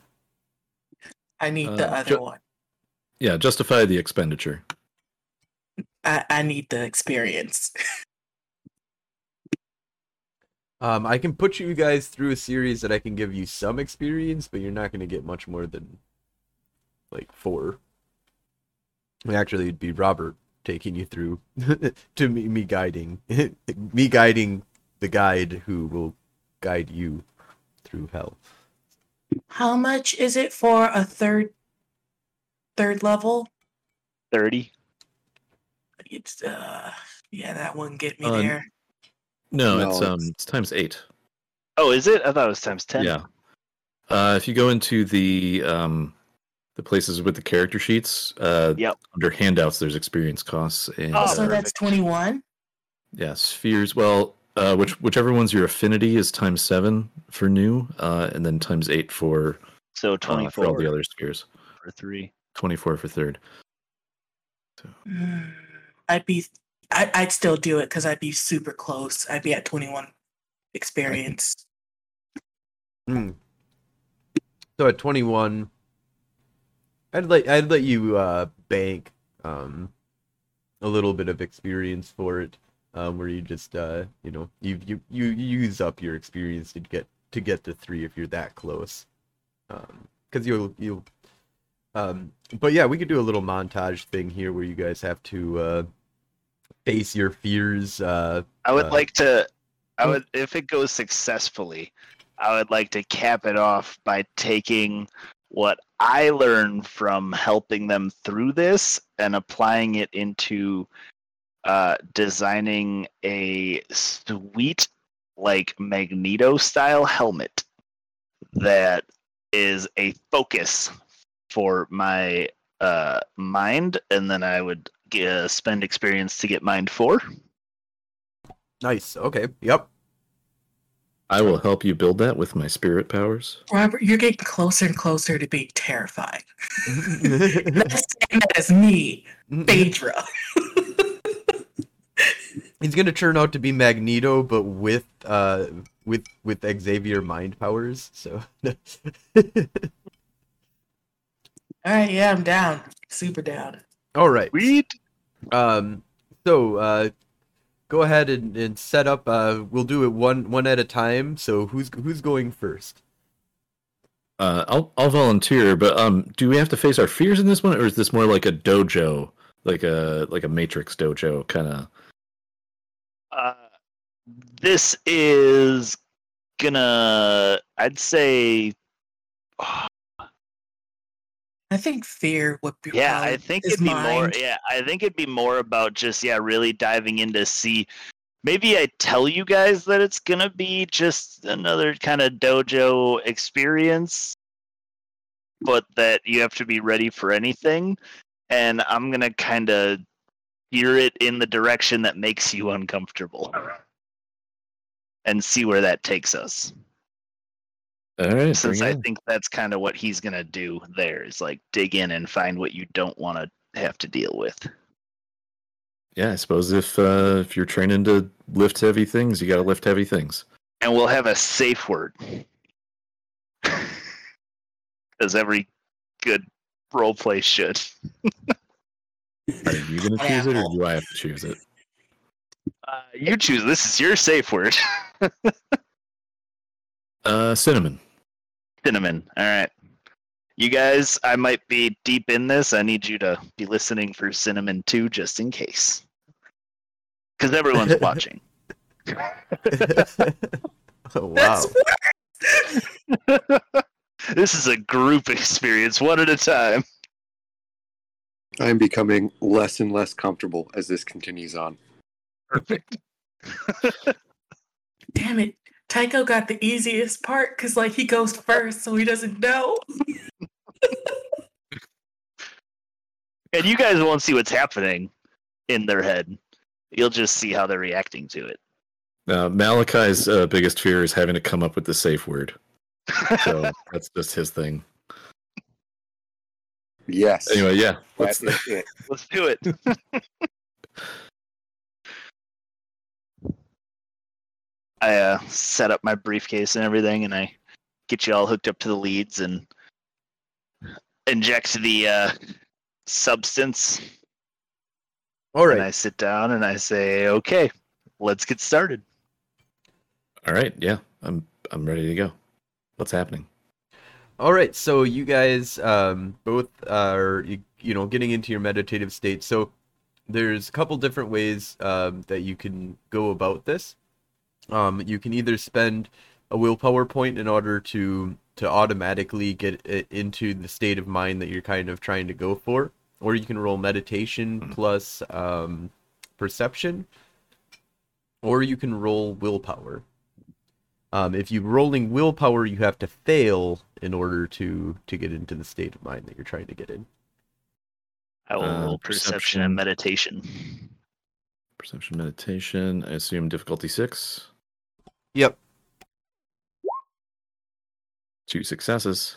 I need the Uh, other ju- one. Yeah, justify the expenditure. I, I need the experience. Um, I can put you guys through a series that I can give you some experience, but you're not going to get much more than like four. Actually, it'd be Robert taking you through to me, me guiding me guiding the guide who will guide you through hell. How much is it for a third third level? 30. It's uh yeah, that wouldn't get me Uh, there. No, No, it's um, it's- it's times eight. Oh, is it? I thought it was times 10. Yeah. Uh, if you go into the um, the places with the character sheets. Uh, Yep. Under handouts, there's experience costs and Oh, uh, so that's 21. yeah, spheres. Well, uh, which whichever one's your affinity is times seven for new, uh, and then times eight for So uh, for all the other spheres. for three. Twenty four for third. Mm, I'd be, I, I'd still do it because I'd be super close. I'd be at 21 experience. Hmm. So at 21, I'd let I'd let you uh, bank um, a little bit of experience for it, um, where you just uh, you know you, you you use up your experience to get to get to three if you're that close, because you'll you'll. Um, but yeah, we could do a little montage thing here where you guys have to uh, face your fears. Uh, I would Uh, like to. I hmm. would, if it goes successfully, I would like to cap it off by taking what I learned from helping them through this and applying it into uh, designing a sweet, like Magneto style helmet that is a focus for my uh, mind, and then I would uh, spend experience to get mind four. nice. Okay. Yep. I will help you build that with my spirit powers. Robert, you're getting closer and closer to being terrified. He's That's saying that as me, Phaedra. He's gonna turn out to be Magneto, but with uh with with Xavier mind powers. So All right, yeah, I'm down. Super down. all right. Sweet. Um. So uh, go ahead and, and set up. Uh, we'll do it one one at a time. So who's who's going first? Uh, I'll I'll volunteer, but um, do we have to face our fears in this one, or is this more like a dojo, like a like a Matrix dojo kind of? Uh, this is gonna, I'd say, I think fear would be. yeah, I think it'd be more. Yeah, I think it'd be more about just yeah, really diving into see. Maybe I tell you guys that it's gonna be just another kind of dojo experience, but that you have to be ready for anything, and I'm gonna kind of steer it in the direction that makes you uncomfortable, and see where that takes us. All right, since I think that's kind of what he's gonna do there is like dig in and find what you don't want to have to deal with. yeah, I suppose if uh, if you're training to lift heavy things, you got to lift heavy things. And we'll have a safe word. Because every good role play should. Are you gonna choose it, or do I have to choose it? Uh, you choose. This is your safe word. Uh, cinnamon. Cinnamon. All right. You guys, I might be deep in this. I need you to be listening for cinnamon too, just in case. Because everyone's watching. oh, wow. This is a group experience, one at a time. I'm becoming less and less comfortable as this continues on. Perfect. Damn it. Tycho got the easiest part because, like, he goes first, so he doesn't know. And you guys won't see what's happening in their head. You'll just see how they're reacting to it. Uh, Malachi's uh, biggest fear is having to come up with the safe word. So that's just his thing. Yes. Anyway, yeah. Let's, is it. Let's do it. I uh, set up my briefcase and everything, and I get you all hooked up to the leads and inject the uh, substance. All And I sit down and I say, "Okay, let's get started." all right. Yeah, I'm I'm ready to go. What's happening? All right. So you guys um, both are you, you know getting into your meditative state. So there's a couple different ways um, that you can go about this. Um, you can either spend a willpower point in order to to automatically get it into the state of mind that you're kind of trying to go for, or you can roll meditation plus um, perception, or you can roll willpower. Um, if you're rolling willpower, you have to fail in order to to get into the state of mind that you're trying to get in. I will Uh, roll perception perception. and meditation. Perception meditation. I assume difficulty six. Yep. Two successes.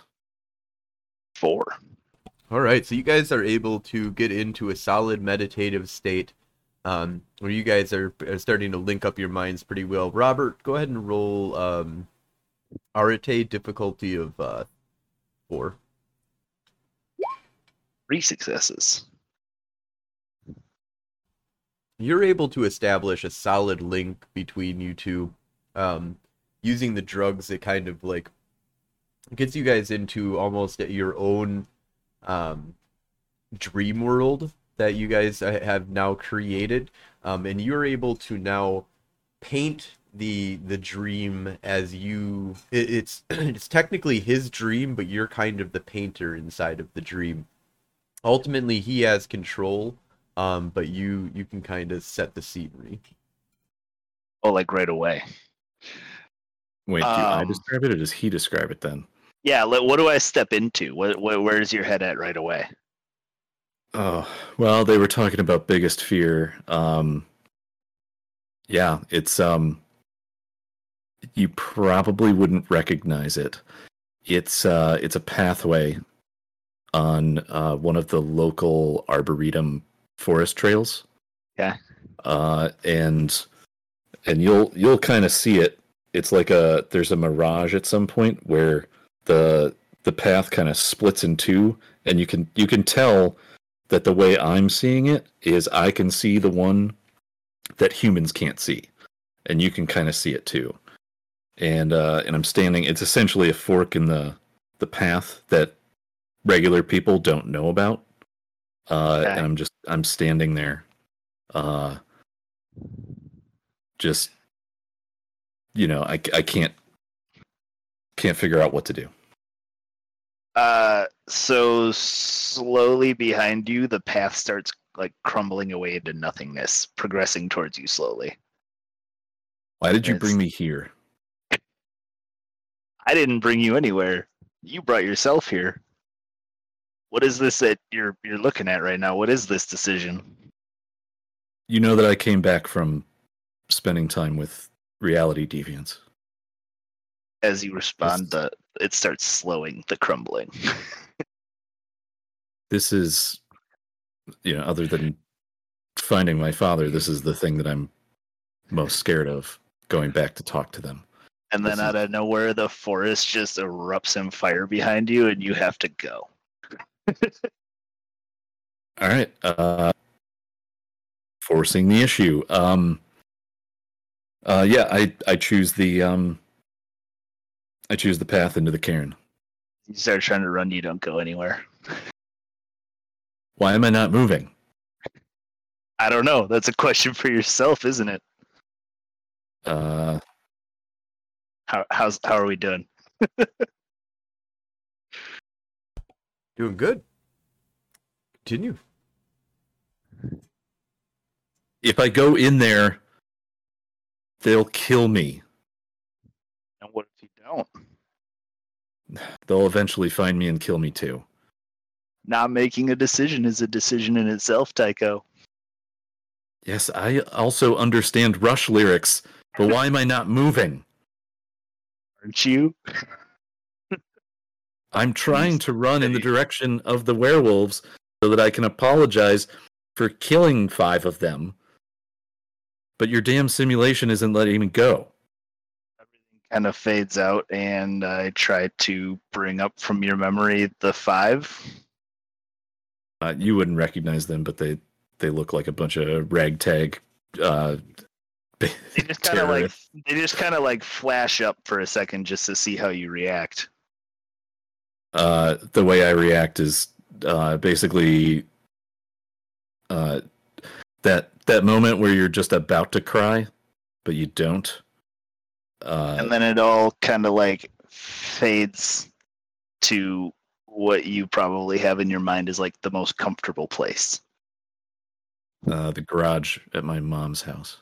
Four. All right, so you guys are able to get into a solid meditative state, um, where you guys are, are starting to link up your minds pretty well. Robert, go ahead and roll um, Arete difficulty of uh, four. Three successes. You're able to establish a solid link between you two, um, using the drugs. It kind of like gets you guys into almost your own um, dream world that you guys have now created, um, and you're able to now paint the the dream as you. It, it's it's technically his dream, but you're kind of the painter inside of the dream. Ultimately, he has control, um, but you you can kind of set the scenery. Oh, like right away. Wait, do I Um, describe it or does he describe it then? Yeah. What do I step into? What, what, where's your head at right away? Oh, well, they were talking about biggest fear. Um Yeah, it's um you probably wouldn't recognize it. It's uh it's a pathway on uh one of the local arboretum forest trails. Yeah. Uh and and you'll you'll kind of see it. It's like a there's a mirage at some point where the the path kind of splits in two and you can you can tell that the way I'm seeing it is I can see the one that humans can't see, and you can kind of see it too. And uh, and I'm standing. It's essentially a fork in the the path that regular people don't know about. Uh, Okay. And I'm just I'm standing there, uh, just you know I I can't can't figure out what to do. Uh, so slowly behind you, the path starts like crumbling away into nothingness, progressing towards you slowly. Why did you Yes. bring me here? I didn't bring you anywhere. You brought yourself here. What is this that you're you're looking at right now? What is this decision? You know that I came back from spending time with reality deviants. As you respond, the it starts slowing the crumbling. This is, you know, other than finding my father, this is the thing that I'm most scared of going back to talk to them. and then This out of nowhere, the forest just erupts in fire behind you, and you have to go. All right. Uh, forcing the issue. Um, uh, yeah, I, I choose the, um, I choose the path into the caern. You start trying to run, you don't go anywhere. Why am I not moving? I don't know. That's a question for yourself, isn't it? Uh, How how's how are we doing? Doing good. Continue. if I go in there, they'll kill me. And what if you don't? They'll eventually find me and kill me too. Not making a decision is a decision in itself, Tycho. Yes, I also understand Rush lyrics, but why am I not moving? Aren't you? I'm trying to run in the direction of the werewolves so that I can apologize for killing five of them. But your damn simulation isn't letting me go. Everything kind of fades out, and I try to bring up from your memory the five. Uh, you wouldn't recognize them, but they they look like a bunch of ragtag. Uh, They just kind of like they just kind of like flash up for a second just to see how you react. uh, the way I react is uh, basically uh, that that moment where you're just about to cry, but you don't. Uh, and then it all kind of like fades to what you probably have in your mind is like the most comfortable place. uh, the garage at my mom's house.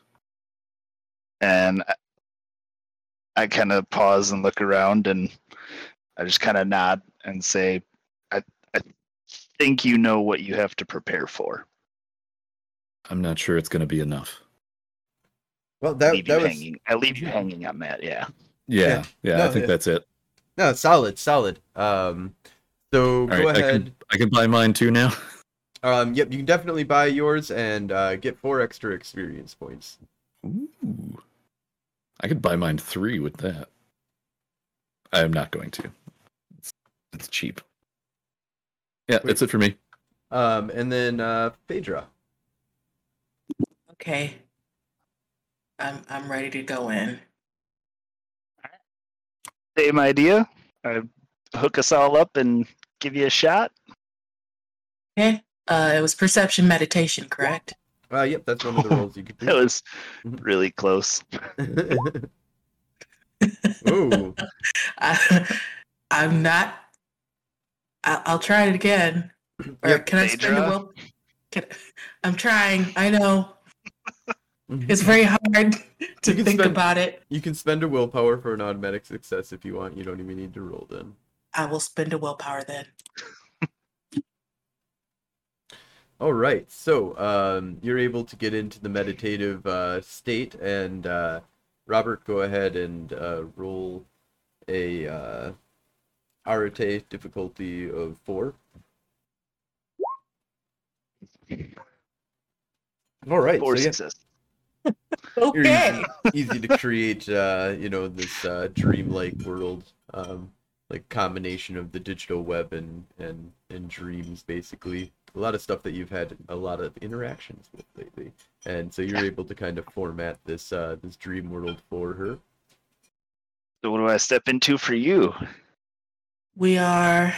And I kind of pause and look around, and I just kind of nod and say, "I I think you know what you have to prepare for." I'm not sure it's going to be enough. Well, that leave that you was hanging. I leave you hanging on that. Yeah. Yeah, Yeah. yeah, No, I think yeah. that's it. no solid, solid. Um, so All go right, I ahead. can I can buy mine too now. Um, yep, you can definitely buy yours and uh, get four extra experience points. Ooh. I could buy mine three with that. I am not going to. It's, it's cheap. Yeah, that's it for me. Um, and then uh, Phaedra. Okay. I'm I'm ready to go in. Same idea. I hook us all up and give you a shot. Okay. Uh, it was perception meditation, correct? Uh, yep, that's one of the roles you could That do. was really close. Ooh, I, I'm not. I, I'll try it again. Or Yep, can I spend a Phaedra. will? Can, I'm trying. I know it's very hard to think spend- about it. you can spend a willpower for an automatic success if you want. You don't even need to roll then. I will spend a willpower then. All right, so um, you're able to get into the meditative uh, state, and uh, Robert, go ahead and uh, roll a uh, Arete difficulty of four. All right, Four so yeah, success. you're Okay. easy, easy to create, uh, you know, this uh, dreamlike world, um, like combination of the digital web and and and dreams, basically. A lot of stuff that you've had a lot of interactions with lately, and so you're able to kind of format this uh, this dream world for her. So what do I step into for you? We are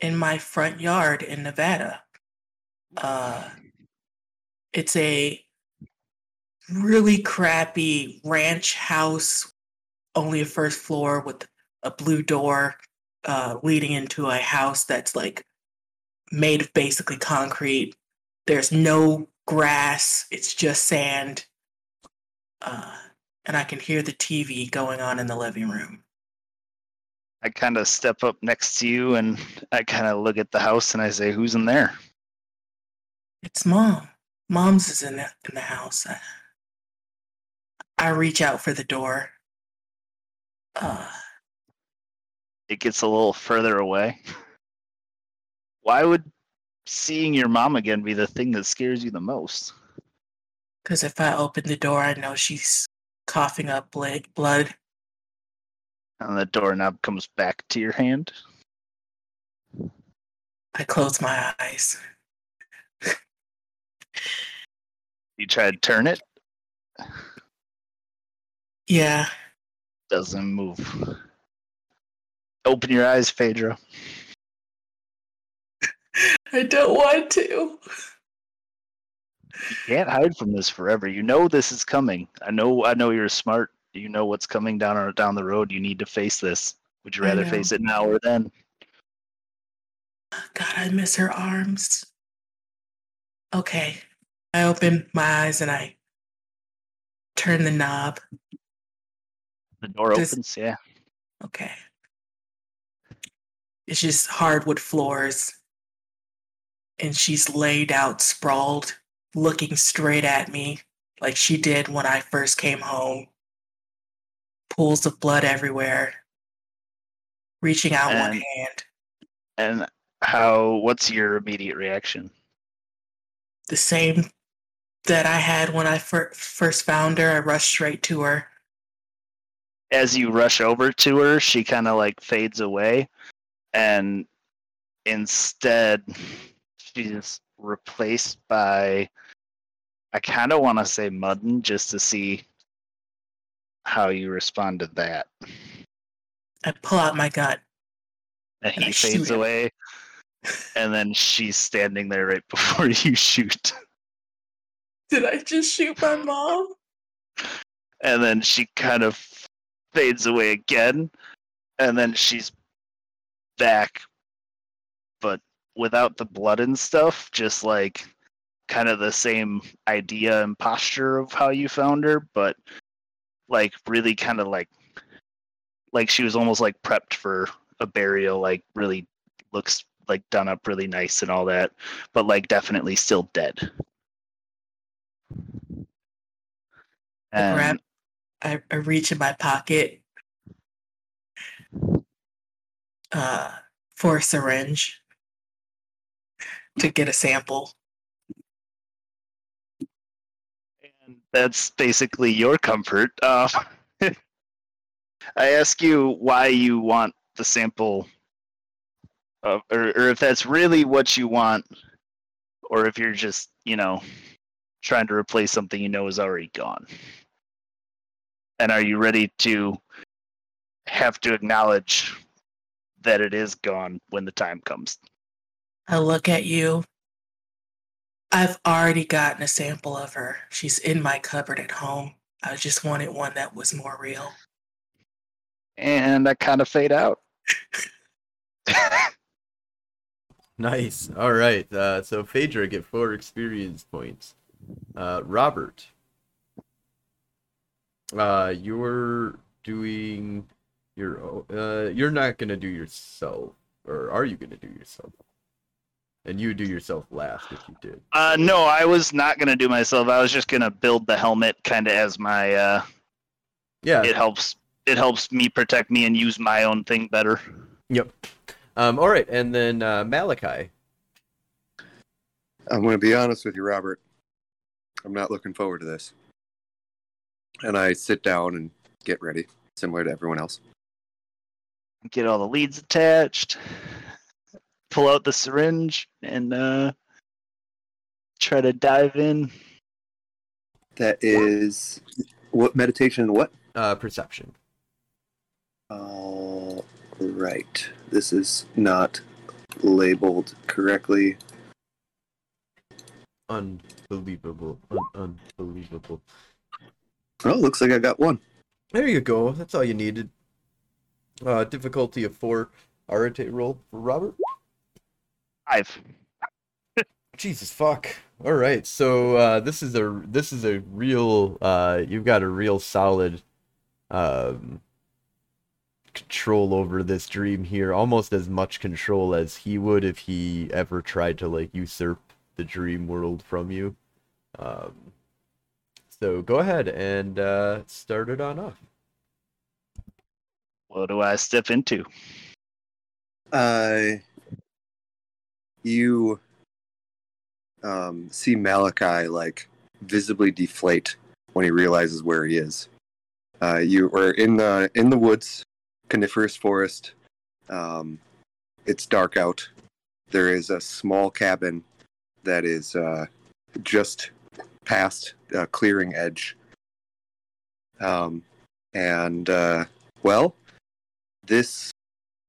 in my front yard in Nevada. Uh, it's a really crappy ranch house, only a first floor with a blue door uh, leading into a house that's like made of basically concrete. There's no grass, it's just sand. Uh, and I can hear the TV going on in the living room. I kind of step up next to you and I kind of look at the house and I say, "Who's in there?" It's mom. Mom's is in the, in the house. I, reach out for the door. Uh, It gets a little further away. Why would seeing your mom again be the thing that scares you the most? because if I open the door, I know she's coughing up blood. And the doorknob comes back to your hand. I close my eyes. You try to turn it, Yeah, doesn't move. Open your eyes, Phaedra. I don't want to. You can't hide from this forever. You know this is coming. I know. I know you're smart. You know what's coming down or down the road. You need to face this. Would you rather face it now or then? God, I miss her arms. Okay, I open my eyes and I turn the knob. The door Does- opens. Yeah. Okay. It's just hardwood floors. And she's laid out, sprawled, looking straight at me like she did when I first came home. Pools of blood everywhere. Reaching out one hand. And how? What's your immediate reaction? The same that I had when I fir- first found her. I rushed straight to her. As you rush over to her, she kind of like fades away, and instead, she's replaced by. I kind of want to say Mudden just to see how you respond to that. I pull out my gun. And And he fades away, and then she's standing there right before you shoot. Did I just shoot my mom? and then she kind of fades away again and then she's back but without the blood and stuff just like kind of the same idea and posture of how you found her but like really kind of like like she was almost like prepped for a burial, like really looks like done up really nice and all that, but like definitely still dead. And I, I reach in my pocket uh, for a syringe to get a sample. and that's basically your comfort. Uh, I ask you why you want the sample, or, or if that's really what you want, or if you're just, you know, trying to replace something you know is already gone. And are you ready to have to acknowledge that it is gone when the time comes? I look at you. I've already gotten a sample of her. She's in my cupboard at home. I just wanted one that was more real. And I kind of fade out. Nice. All right. Uh, so Phaedra get four experience points. Uh, Robert, uh, you're doing your. Uh, you're not gonna do yourself, or are you gonna do yourself? And you do yourself last if you did. Uh, no, I was not gonna do myself. I was just gonna build the helmet kind of as my. Uh, Yeah. it helps. It helps me protect me and use my own thing better. Yep. Um. All right, and then uh, Malachi. I'm going to be honest with you, Robert. I'm not looking forward to this. And I sit down and get ready, similar to everyone else. Get all the leads attached. Pull out the syringe and uh, try to dive in. That is what meditation and what? Uh, perception. All right. This is not labeled correctly. Unbelievable. Un- unbelievable. Oh, looks like I got one. There you go. That's all you needed. Uh, difficulty of four. Arete roll for Robert. Five. Jesus fuck. All right. So uh, this is a this is a real. Uh, you've got a real solid um, control over this dream here. Almost as much control as he would if he ever tried to like usurp the dream world from you. Um, so go ahead and uh, start it on off. What do I step into? Uh, you um, see Malachi like visibly deflate when he realizes where he is. Uh, you are in the in the woods, coniferous forest. Um, it's dark out. There is a small cabin that is uh, just past uh, clearing edge. Um, and uh, well, this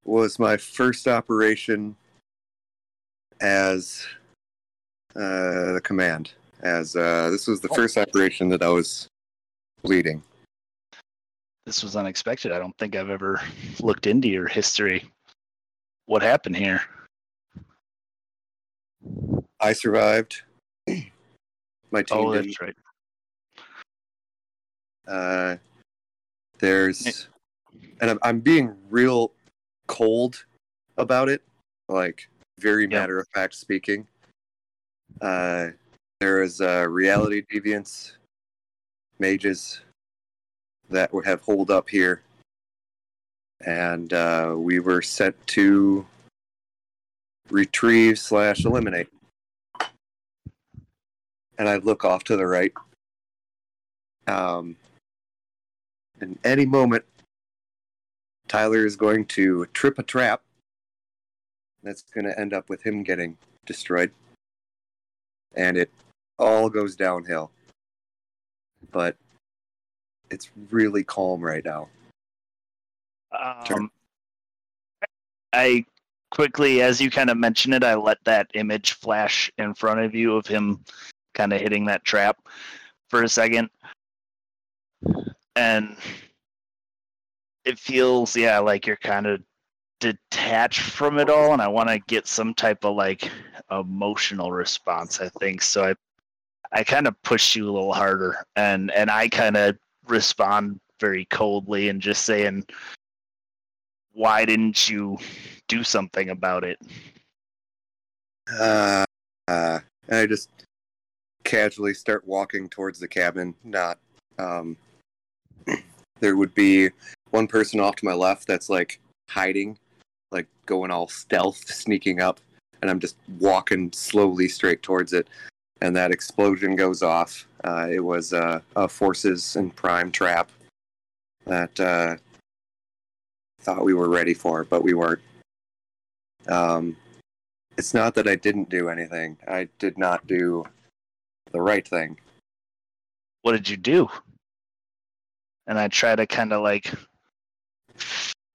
was my first operation as uh, the command. As uh, this was the first operation that I was leading. This was unexpected. I don't think I've ever looked into your history. What happened here? I survived. My team Oh, didn't. that's right. Uh, there's, and I'm, I'm being real cold about it, like very matter of fact speaking. Uh, there is uh, reality deviants, mages that would have holed up here, and uh, we were sent to retrieve slash eliminate. And I look off to the right. Um, in any moment, Tyler is going to trip a trap. That's going to end up with him getting destroyed. And it all goes downhill. But it's really calm right now. Um, I quickly, as you kind of mention it, I let that image flash in front of you of him kind of hitting that trap for a second. And it feels, yeah, like you're kind of detached from it all. And I want to get some type of like emotional response, I think. So I, I kind of push you a little harder and, and I kind of respond very coldly and just saying, "Why didn't you do something about it?" Uh, uh, and I just casually start walking towards the cabin. Not, um, there would be one person off to my left that's like hiding, like going all stealth, sneaking up, and I'm just walking slowly straight towards it. And that explosion goes off. Uh, it was uh, a forces and prime trap that uh, thought we were ready for, but we weren't. Um, it's not that I didn't do anything. I did not do the right thing. What did you do? And I try to kind of like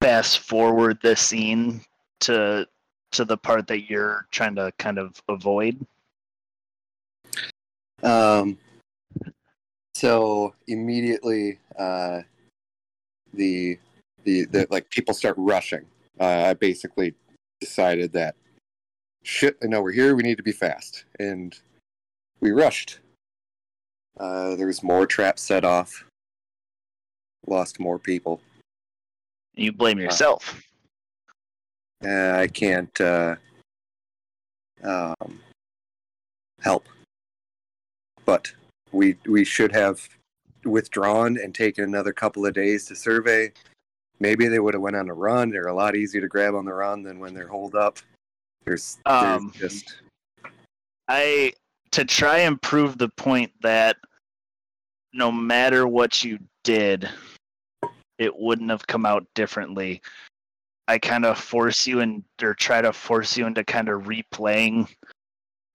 fast forward the scene to to the part that you're trying to kind of avoid. Um, so immediately, uh, the, the the like people start rushing. Uh, I basically decided that shit. I know we're here. We need to be fast, and we rushed. Uh, there was more traps set off. Lost more people. You blame yourself. Uh, I can't uh, um, help. But we we should have withdrawn and taken another couple of days to survey. Maybe they would have went on a run. They're a lot easier to grab on the run than when they're holed up. There's, there's Um, just I to try and prove the point that no matter what you did, it wouldn't have come out differently. I kind of force you and or try to force you into kind of replaying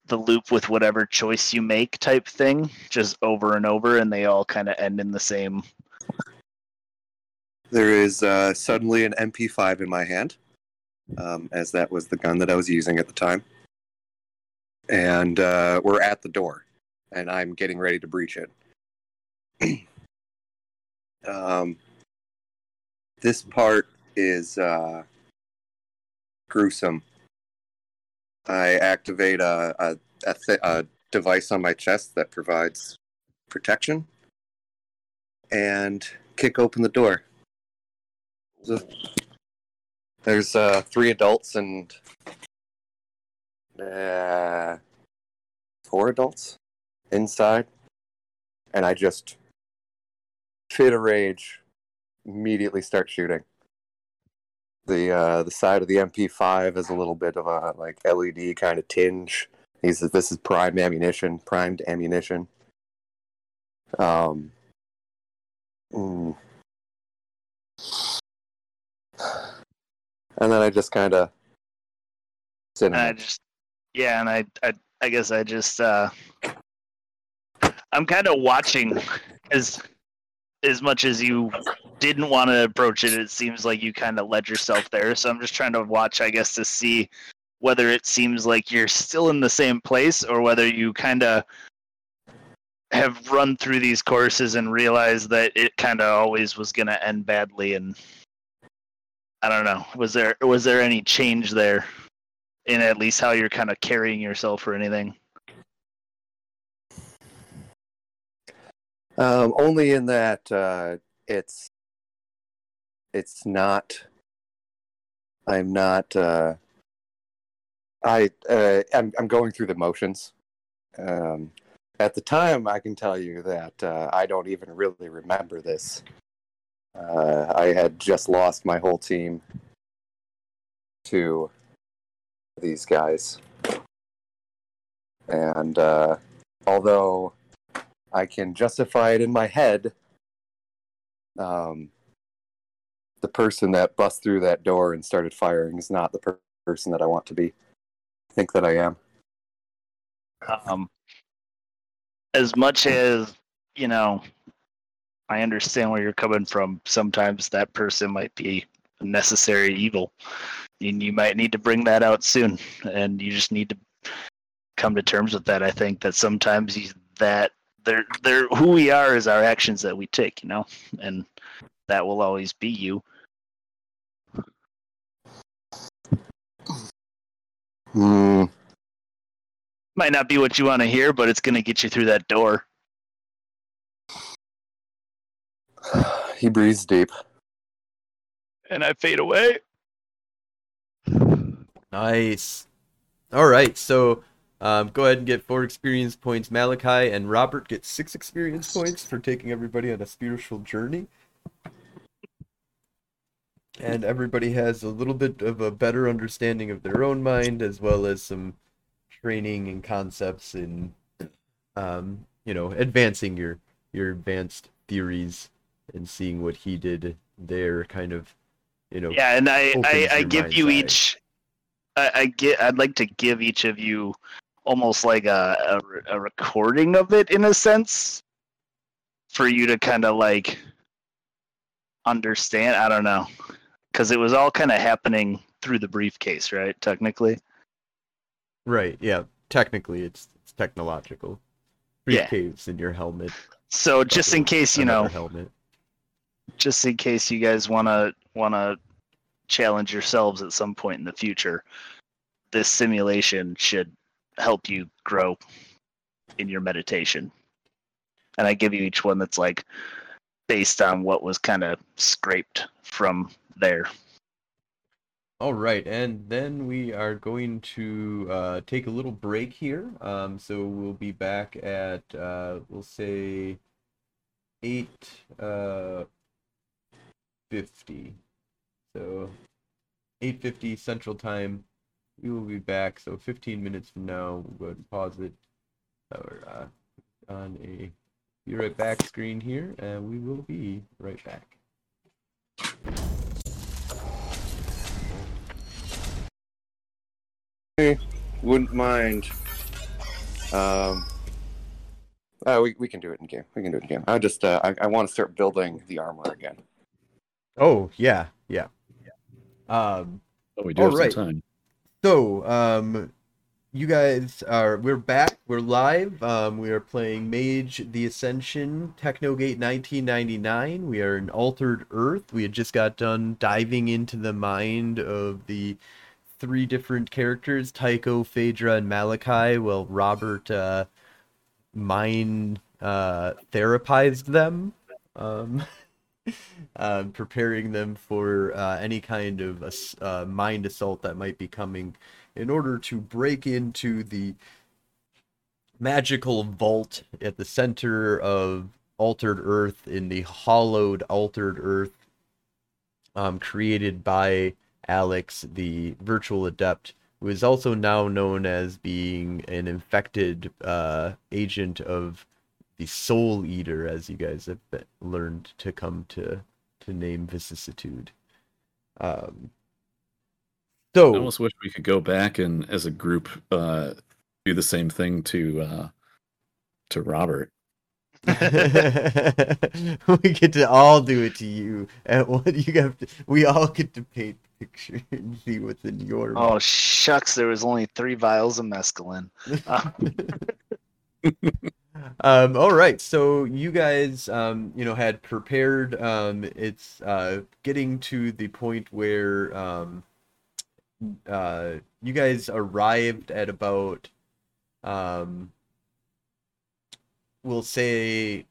the loop with whatever choice you make type thing just over and over and they all kind of end in the same there is uh, suddenly an MP5 in my hand, um, as that was the gun that I was using at the time. And uh, we're at the door, and I'm getting ready to breach it. um, this part is uh, gruesome. I activate a, a, a, th- a device on my chest that provides protection and kick open the door. There's uh, three adults and uh, four adults inside, and I just fit a rage, immediately start shooting. The uh, the side of the MP5 is a little bit of a like LED kind of tinge. He says this is prime ammunition, primed ammunition. Um. mm. And then I just kind of sit. and I just yeah, and I I I guess I just uh I'm kind of watching as as much as you didn't want to approach it, it seems like you kind of led yourself there. So I'm just trying to watch, I guess, to see whether it seems like you're still in the same place or whether you kind of have run through these courses and realized that it kind of always was going to end badly and I don't know. Was there was there any change there in at least how you're kind of carrying yourself or anything? Um, only in that uh, it's it's not. I'm not. Uh, I uh, I'm I'm going through the motions. Um, at the time, I can tell you that uh, I don't even really remember this. Uh, I had just lost my whole team to these guys, and uh, although I can justify it in my head. Um, the person that bust through that door and started firing is not the per- person that I want to be. I think that I am. Um, as much as you know, I understand where you're coming from. Sometimes that person might be necessary evil, and you might need to bring that out soon. And you just need to come to terms with that. I think that sometimes you, that they're they're who we are is our actions that we take, you know, and that will always be you. Hmm. Might not be what you want to hear, but it's going to get you through that door. He breathes deep. And I fade away. Nice. All right, so um, go ahead and get four experience points. Malachi and Robert get six experience points for taking everybody on a spiritual journey. And everybody has a little bit of a better understanding of their own mind, as well as some training and concepts in, um, you know, advancing your your advanced theories and seeing what he did there. Kind of, you know, Yeah, and I, I, I give you eye. each. I, I get. I'd like to give each of you almost like a, a, a recording of it in a sense, for you to kind of like understand. I don't know, because it was all kind of happening through the briefcase, right? Technically. Right. Yeah. Technically, it's it's technological. Yeah. Briefcase in your helmet. So just in case you know, helmet. Just in case you guys want to want to challenge yourselves at some point in the future this simulation should help you grow in your meditation and i give you each one that's like based on what was kind of scraped from there All right, and then we are going to uh, take a little break here. Um, so we'll be back at uh, we'll say eight uh, fifty. So eight fifty Central Time. We will be back. So fifteen minutes from now, we'll go ahead and pause it or uh, on a be right back screen here, and we will be right back. Wouldn't mind. Um. Oh, we, we can do it in game. We can do it in game. I just uh, I, I want to start building the armor again. Oh yeah, yeah. Um. Oh, we do All have right. some time. So, um, you guys are we're back. We're live. Um, we are playing Mage the Ascension Technogate 1999. We are in Altered Earth. We had just got done diving into the mind of the three different characters, Tycho, Phaedra, and Malachi. Well, Robert uh, mind uh, therapized them. Um, um, preparing them for uh, any kind of uh, mind assault that might be coming in order to break into the magical vault at the center of altered earth in the hollowed altered earth um, created by alex the virtual adept who is also now known as being an infected uh, agent of the soul eater as you guys have be- learned to come to to name vicissitude. Um I almost wish we could go back and, as a group, uh, do the same thing to uh, to Robert. we get to all do it to you. And what you have to we all get to paint the picture and see what's in your oh shucks there was only three vials of mescaline. Uh, um all right so you guys um you know had prepared um it's uh getting to the point where um uh you guys arrived at about um we'll say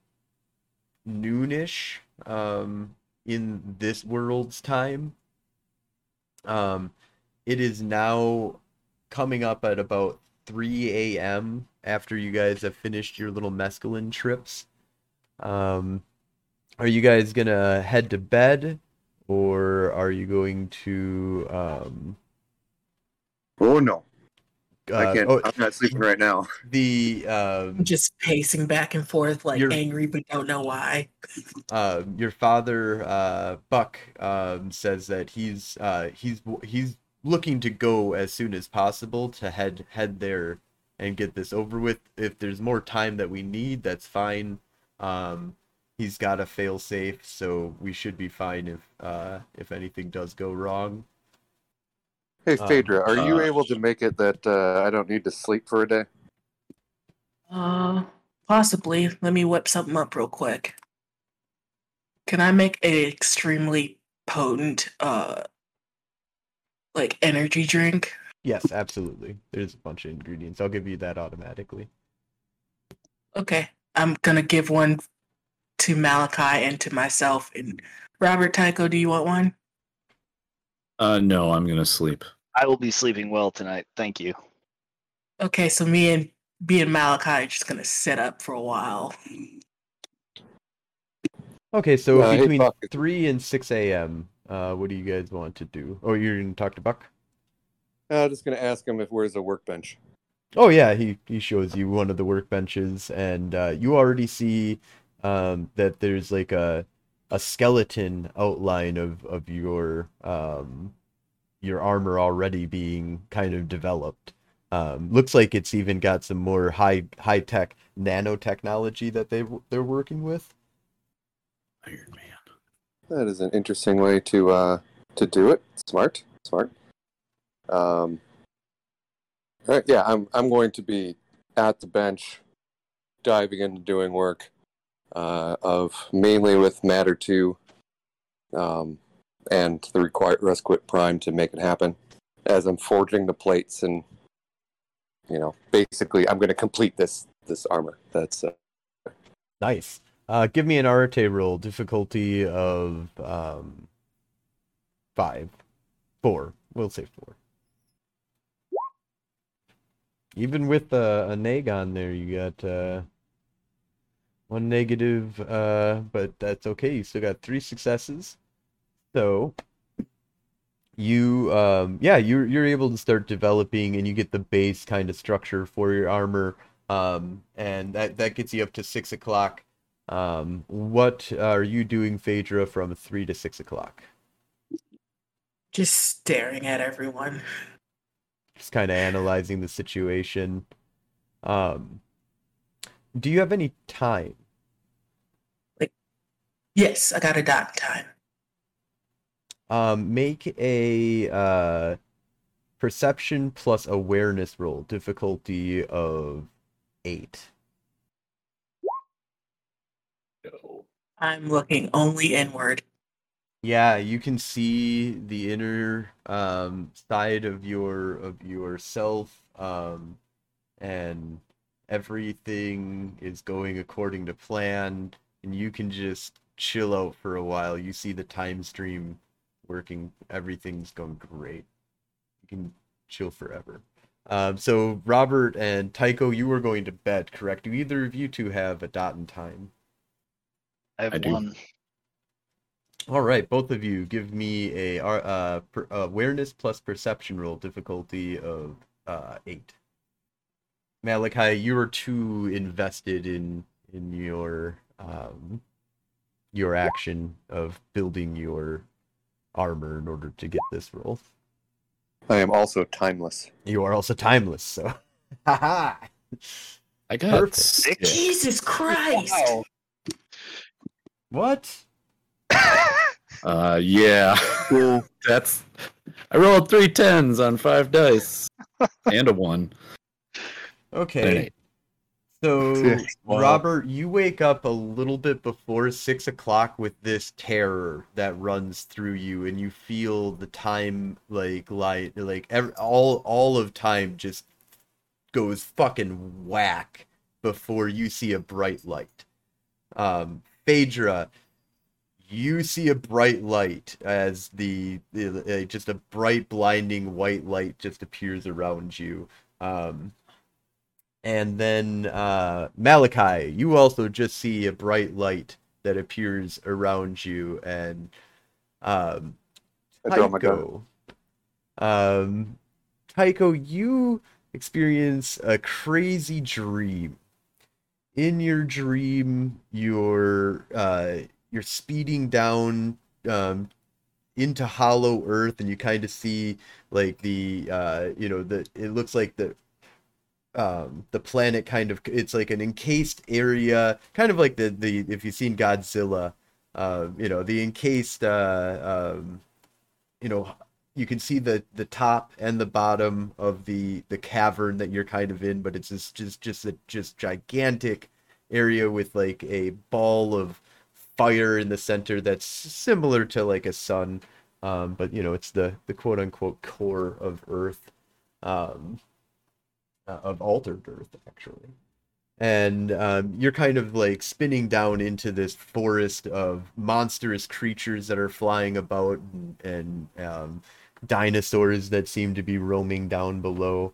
noonish um in this world's time um it is now coming up at about 3 a.m. after you guys have finished your little mescaline trips. Um, are you guys gonna head to bed, or are you going to? Um, Oh no, uh, I can't. oh, I'm not sleeping right now. the um, just pacing back and forth, like You're- angry but don't know why. uh, your father, uh, Buck, um, says that he's uh, he's he's looking to go as soon as possible to head head there and get this over with. If there's more time that we need, that's fine. Um, he's got a fail safe, so we should be fine if uh, if anything does go wrong. Hey, Um, Phaedra, are you uh, able to make it that uh, I don't need to sleep for a day? Uh, possibly. Let me whip something up real quick. Can I make an extremely potent, uh, like energy drink? Yes, absolutely. There's a bunch of ingredients. I'll give you that automatically. Okay, I'm gonna give one to Malachi and to myself. And Robert Tycho, do you want one? Uh, no, I'm gonna sleep. I will be sleeping well tonight. Thank you. Okay, so me and me and Malachi are just gonna sit up for a while. Okay, so Uh, between Buck. 3 and 6 a.m., uh, what do you guys want to do? Oh, you're going to talk to Buck? I'm just gonna ask him if where's the workbench. Oh, yeah, he, he shows you one of the workbenches, and uh, you already see um, that there's like a, a skeleton outline of, of your, um, your armor already being kind of developed. Um, looks like it's even got some more high high tech nanotechnology that they they're working with. Iron Man. That is an interesting way to uh to do it. Smart, smart. Um. yeah, I'm I'm going to be at the bench, diving into doing work, uh, of mainly with Matter Two, um, and the required Resquit Prime to make it happen. As I'm forging the plates and, you know, basically, I'm going to complete this this armor. That's uh, Nice. Uh, give me an Arete roll, difficulty of um, five, four. We'll say four. Even with uh, a neg on there, you got uh, one negative, uh, but that's okay. You still got three successes. So you, um, yeah, you're you're able to start developing, and you get the base kind of structure for your armor, um, and that that gets you up to six o'clock. Um, what are you doing, Phaedra, from three to six o'clock? Just staring at everyone. Just kind of analyzing the situation. Um, do you have any time? Like, yes, I got a dot time. Um, make a uh, perception plus awareness roll, difficulty of eight. I'm looking only inward. Yeah, you can see the inner um, side of your of yourself, um, and everything is going according to plan, and you can just chill out for a while. You see the time stream working, everything's going great. You can chill forever. Um, so Robert and Tycho, you were going to bed, correct? Do either of you two have a dot in time? I have I do. One. All right, both of you give me a uh, per, awareness plus perception roll, difficulty of uh, eight. Malachi, you are too invested in in your um, your action of building your armor in order to get this roll. I am also timeless. You are also timeless, so haha. I got Perfect. six. Jesus Christ! What? Uh, yeah. That's. I rolled three tens on five dice and a one. Okay. So, Wow. Robert, you wake up a little bit before six o'clock with this terror that runs through you, and you feel the time like light, like ev all all of time just goes fucking whack before you see a bright light. Um, Phaedra, you see a bright light as the, the uh, just a bright, blinding white light just appears around you. Um, and then uh, Malachi, you also just see a bright light that appears around you, and um. Tycho, um, Tycho, you experience a crazy dream. In your dream, you're uh, you're speeding down um, into Hollow Earth, and you kind of see like the uh, you know the it looks like the um the planet kind of it's like an encased area kind of like the the if you've seen Godzilla uh you know the encased uh um you know you can see the the top and the bottom of the the cavern that you're kind of in but it's just just just a just gigantic area with like a ball of fire in the center that's similar to like a sun um but you know it's the the quote unquote core of earth um uh, of altered earth actually. And um, you're kind of like spinning down into this forest of monstrous creatures that are flying about and, and um, dinosaurs that seem to be roaming down below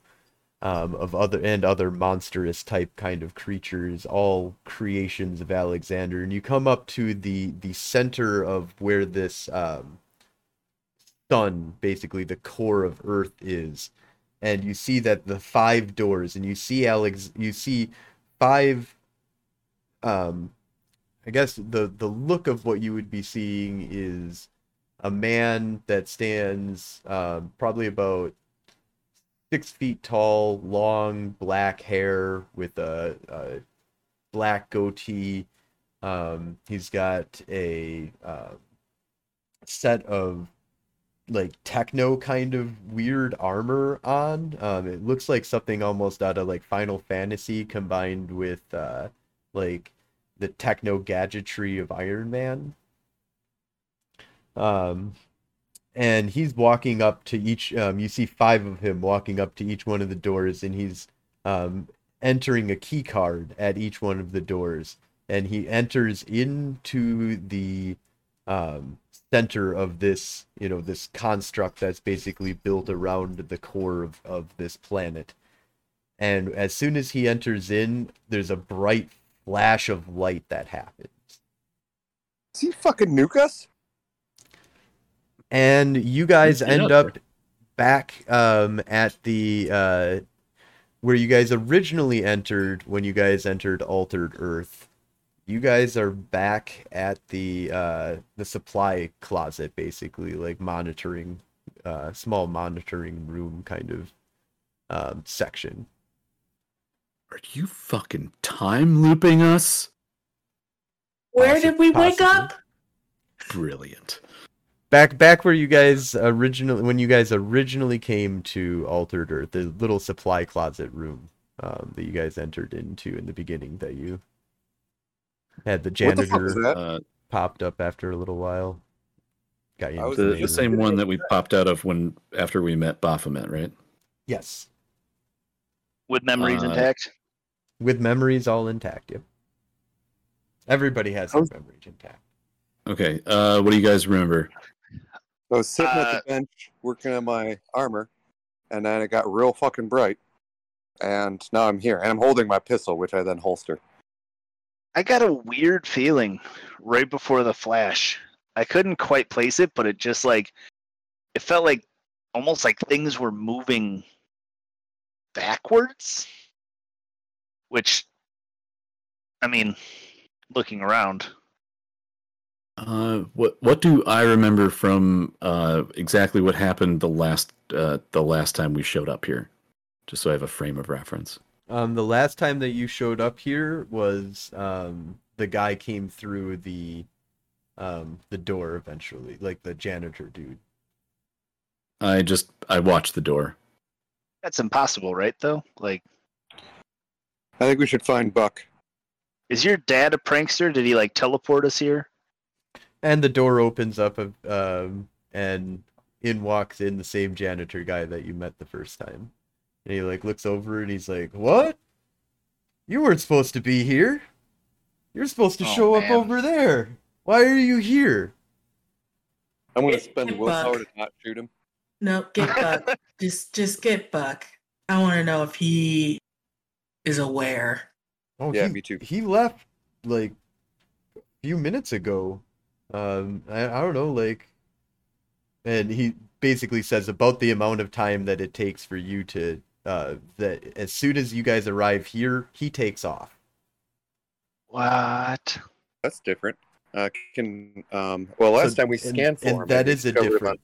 um, of other and other monstrous type kind of creatures, all creations of Alexander. And you come up to the the center of where this um, sun, basically the core of Earth, is, and you see that the five doors, and you see Alex, you see five. Um, I guess the the look of what you would be seeing is a man that stands uh, probably about six feet tall, long black hair with a, a black goatee. Um, he's got a uh, set of like techno kind of weird armor on. Um, it looks like something almost out of like Final Fantasy combined with uh, like the techno gadgetry of Iron Man. Um, and he's walking up to each um, you see five of him walking up to each one of the doors and he's um, entering a key card at each one of the doors and he enters into the um, center of this you know this construct that's basically built around the core of, of this planet and as soon as he enters in there's a bright flash of light that happens Is he fucking nuke us? And you guys end up up back um, at the uh, where you guys originally entered when you guys entered altered earth you guys are back at the uh, the supply closet basically like monitoring uh, small monitoring room kind of um, section Are you fucking time looping us? Where Possi- did we wake up? Brilliant. Back back where you guys originally when you guys originally came to altered earth the little supply closet room um, that you guys entered into in the beginning that you had the What the janitor that? Uh, popped up after a little while got you I was the, the the same one that we popped out of when after we met Baphomet, right? yes With memories Uh, intact. with memories all intact yep everybody has their memories intact Okay. Uh, what do you guys remember? I was sitting at Uh, the bench working on my armor, and then it got real fucking bright. And now I'm here, and I'm holding my pistol, which I then holster. I got a weird feeling right before the flash. I couldn't quite place it, but it just like it felt like almost like things were moving backwards. Which I mean, looking around, Uh, what what do I remember from uh, exactly what happened the last uh, the last time we showed up here? Just so I have a frame of reference. um the last time that you showed up here was um the guy came through the um the door eventually like the janitor dude I just I watched the door. that's impossible, right? Though, like, I think we should find Buck. is your dad a prankster? Did he like teleport us here? And the door opens up, um, and in walks in the same janitor guy that you met the first time. And he like looks over and he's like, "What? You weren't supposed to be here. You're supposed to Oh, show up over there. Why are you here?" I'm going to Get- spend get willpower Buck. to not shoot him. No, get Buck. just just get Buck. I want to know if he is aware. Oh, Yeah, he, me too. He left like a few minutes ago. Um, I, I don't know, like, and he basically says about the amount of time that it takes for you to, uh, that as soon as you guys arrive here, he takes off. What? That's different. Uh, can um, well, last So- time we and- scanned for and him, that we is a discovered different.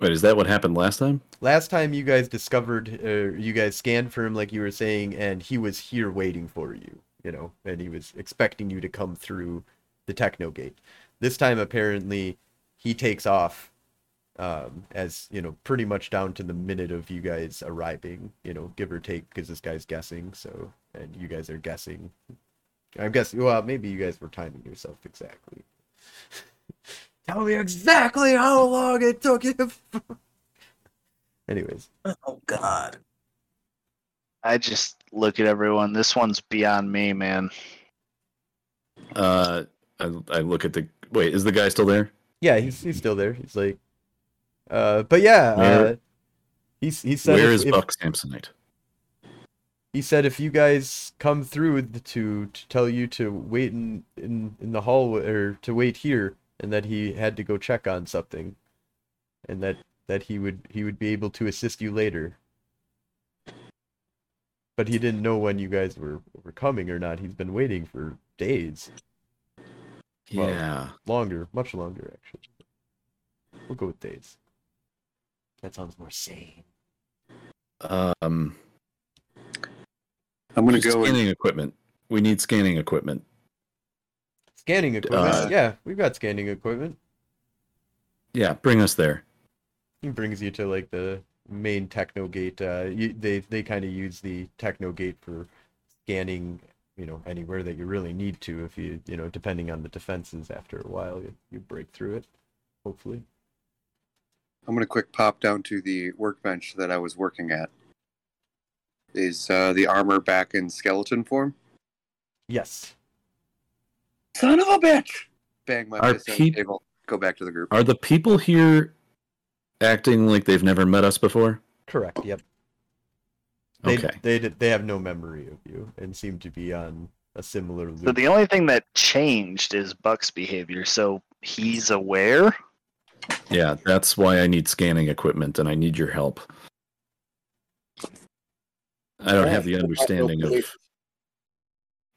Wait, is that what happened last time? Last time you guys discovered, uh, you guys scanned for him, like you were saying, and he was here waiting for you, you know, and he was expecting you to come through the techno gate. This time, apparently, he takes off, um, as you know, pretty much down to the minute of you guys arriving, you know, give or take, because this guy's guessing. So, and you guys are guessing. I'm guessing. Well, maybe you guys were timing yourself exactly. Tell me exactly how long it took you. Anyways. Oh God. I just look at everyone. This one's beyond me, man. Uh, I, I look at the. Wait, is the guy still there? Yeah, he's he's still there. He's like, uh, but yeah, uh, he's he said Where if, is if- Buck Samsonite? he said if you guys come through the- to to tell you to wait in in in the hallway or to wait here, and that he had to go check on something, and that that he would he would be able to assist you later. But he didn't know when you guys were were coming or not. He's been waiting for days, Well, Yeah. longer, much longer actually. We'll go with days. That sounds more sane. Um, I'm gonna just go. And, scanning equipment. We need scanning equipment. Scanning equipment. Uh, yeah, we've got scanning equipment. Yeah, bring us there. He brings you to like the main techno gate. Uh, you, they they kind of use the techno gate for scanning, you know, anywhere that you really need to. If you you know, depending on the defenses, after a while you, you break through it. Hopefully. I'm gonna quick pop down to the workbench that I was working at. Is uh, the armor back in skeleton form? Yes. Son of a bitch! Bang my Are fist on peop- table. Go back to the group. Are the people here acting like they've never met us before? Correct. Yep. They, Okay. They they have no memory of you and seem to be on a similar loop. So the only thing that changed is Buck's behavior. So he's aware. Yeah, that's why I need scanning equipment and I need your help. I don't have the understanding of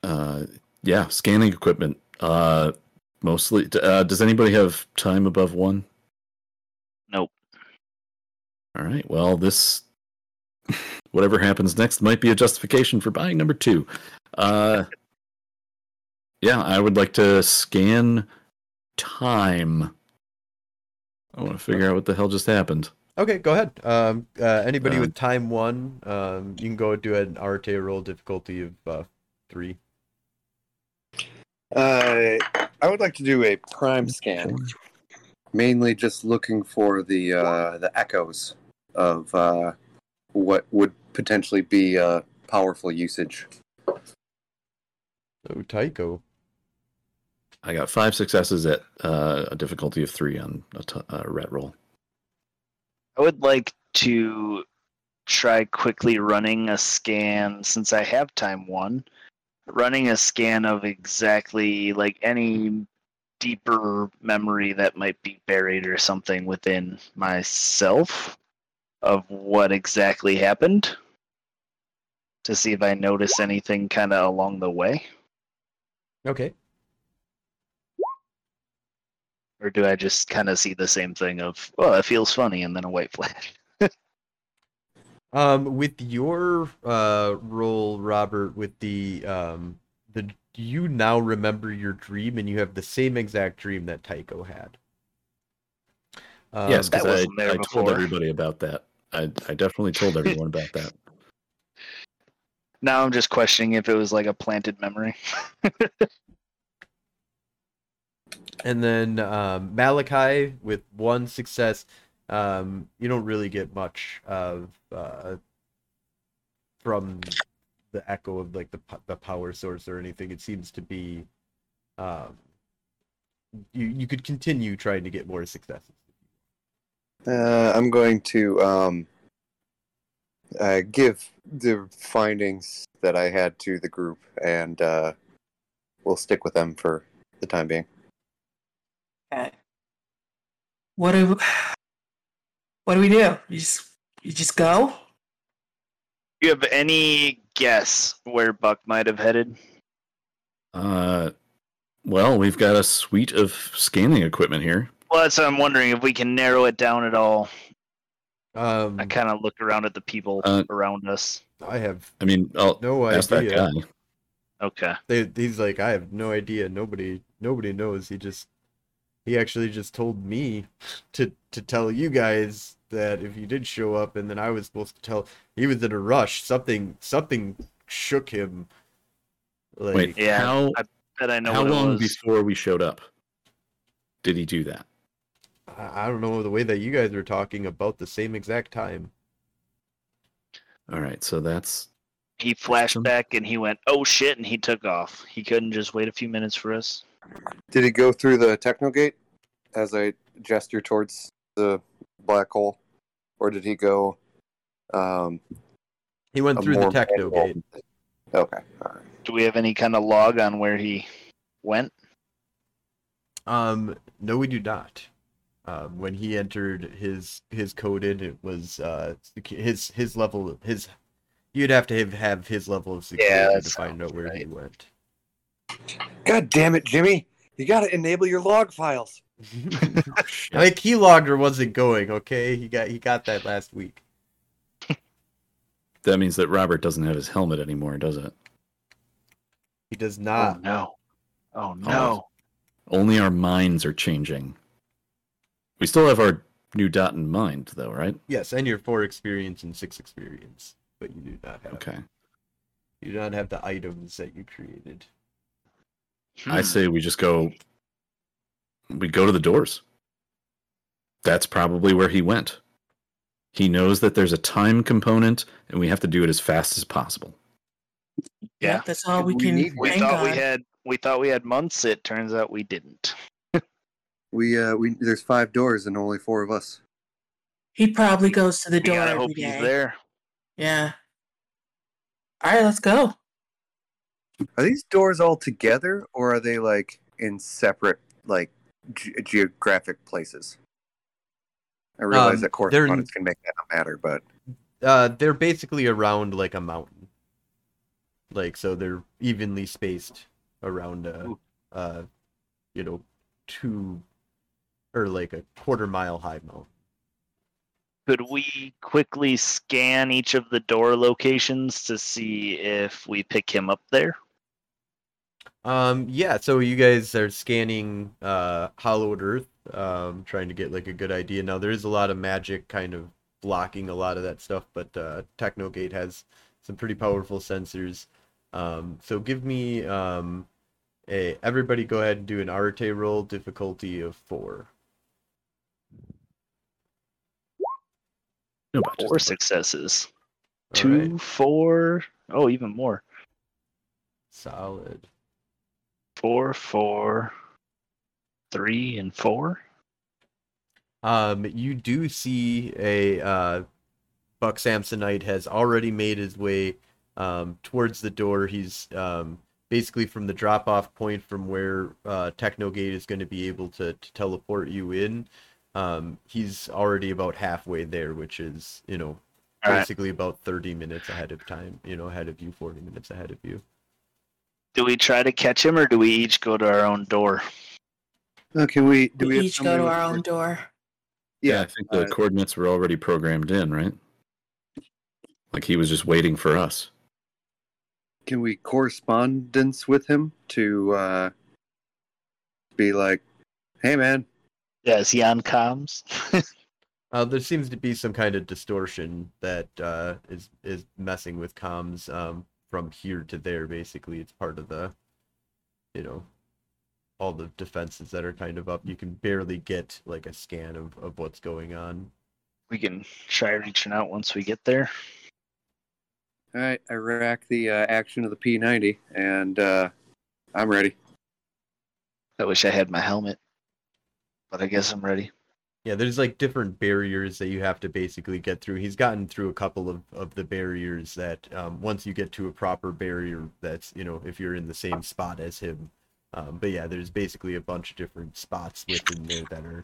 uh yeah, scanning equipment. Uh mostly uh does anybody have time above 1? Nope. All right. Well, this whatever happens next might be a justification for buying number 2. Uh yeah, I would like to scan time. I want to figure out what the hell just happened. Okay, go ahead. Um, uh, anybody Uh, with time one, um, you can go do an Arete roll difficulty of uh, three. Uh, I would like to do a prime scan, mainly just looking for the uh, the echoes of uh, what would potentially be a powerful usage. Oh, Tycho. I got five successes at uh, a difficulty of three on a t- uh, ret roll. I would like to try quickly running a scan since I have time one. Running a scan of exactly like any deeper memory that might be buried or something within myself of what exactly happened to see if I notice anything kind of along the way. Okay. Or do I just kind of see the same thing of, well, it feels funny, and then a white flash? Um, with your uh roll, Robert, with the um the you now remember your dream and you have the same exact dream that Tycho had. Um, yes, because I, I told everybody about that. I, I definitely told everyone about that. Now I'm just questioning if it was like a planted memory. And then um, Malachi with one success. Um, you don't really get much of uh, from the echo of like the the power source or anything. It seems to be um, you you could continue trying to get more successes. Uh, I'm going to um, uh, give the findings that I had to the group, and uh, we'll stick with them for the time being. Okay. What do what do we do? You just you just go? you have any guess where Buck might have headed? Uh, well, we've got a suite of scanning equipment here. Well, that's what I'm wondering if we can narrow it down at all. Um, I kind of look around at the people Uh, around us. I have I mean, I'll no ask that idea. guy. Okay. They, he's like, I have no idea. Nobody, nobody knows. He just, he actually just told me to to tell you guys that if you did show up, and then I was supposed to tell. He was in a rush. Something, something shook him. Like, Wait, Yeah, how Bet I know how what long it was. before we showed up did he do that? I, I don't know the way that you guys are talking about the same exact time. All right, so that's He flashed Awesome. back and he went, "Oh shit!" and he took off. He couldn't just wait a few minutes for us. Did he go through the techno gate as I gesture towards the black hole, or did he go? Um, He went through the more techno manual- gate. Okay, all right. Do we have any kind of log on where he went? Um, no, we do not. Um, when he entered his his coded, it was uh his his level his. You'd have to have, have his level of security that to find out sounds where he went. God damn it, Jimmy! You got to enable your log files. My keylogger wasn't going. Okay, he got he got that last week. That means that Robert doesn't have his helmet anymore, does it? He does Oh not. no! Oh no! Only our minds are changing. We still have our new dot in mind, though, right? Yes, and your four experience and six experience, but you do not have. Okay. You do not have the items that you created. I Hmm. say we just go. We go to the doors. That's probably where he went. He knows that there's a time component, and we have to do it as fast as possible. Yeah. That's all we We can need- we bank thought we had we thought we had months. It turns out we didn't. We uh, we there's five doors and only four of us. He probably goes to the We door gotta every hope day. he's there. Yeah. All right, let's go. Are these doors all together, or are they like in separate, like ge- geographic places? I realize Um, that they're- correspondence can make that not matter, but Uh, they're basically around like a mountain. Like so, they're evenly spaced around a, uh, you know, two or like a quarter mile high mountain. Could we quickly scan each of the door locations to see if we pick him up there? Um, yeah, so you guys are scanning uh Hollowed Earth, um, trying to get like a good idea. Now there is a lot of magic kind of blocking a lot of that stuff, but uh Technogate has some pretty powerful sensors. Um, so give me um a everybody go ahead and do an Arete roll, difficulty of four. No botches, Four successes. All Two, right, four, oh, even more. solid. Four, four, three, and four. Um, you do see a uh, Buck Samsonite has already made his way um, towards the door. He's um, basically from the drop off point from where uh, Technogate is going to be able to, to teleport you in. Um, he's already about halfway there, which is, you know, All right. basically about 30 minutes ahead of time, you know, ahead of you, 40 minutes ahead of you. Do we try to catch him, or do we each go to our own door? uh, can we? Do we we each go to our own door. Yeah, I think the uh, coordinates were already programmed in, right? Like he was just waiting for us. Can we correspondence with him to uh, be like, "Hey, man, Yeah, is he on comms? Uh, there seems to be some kind of distortion that uh, is is messing with comms um, from here to there. Basically, it's part of the, you know, all the defenses that are kind of up. You can barely get like a scan of, of what's going on. we can try reaching out once we get there. all right, I rack the uh, action of the P90, and uh, I'm ready." I wish I had my helmet, but I guess I'm ready. Yeah, there's like different barriers that you have to basically get through. He's gotten through a couple of, of the barriers that um, once you get to a proper barrier, that's you know if you're in the same spot as him. Um, but yeah, there's basically a bunch of different spots within there that are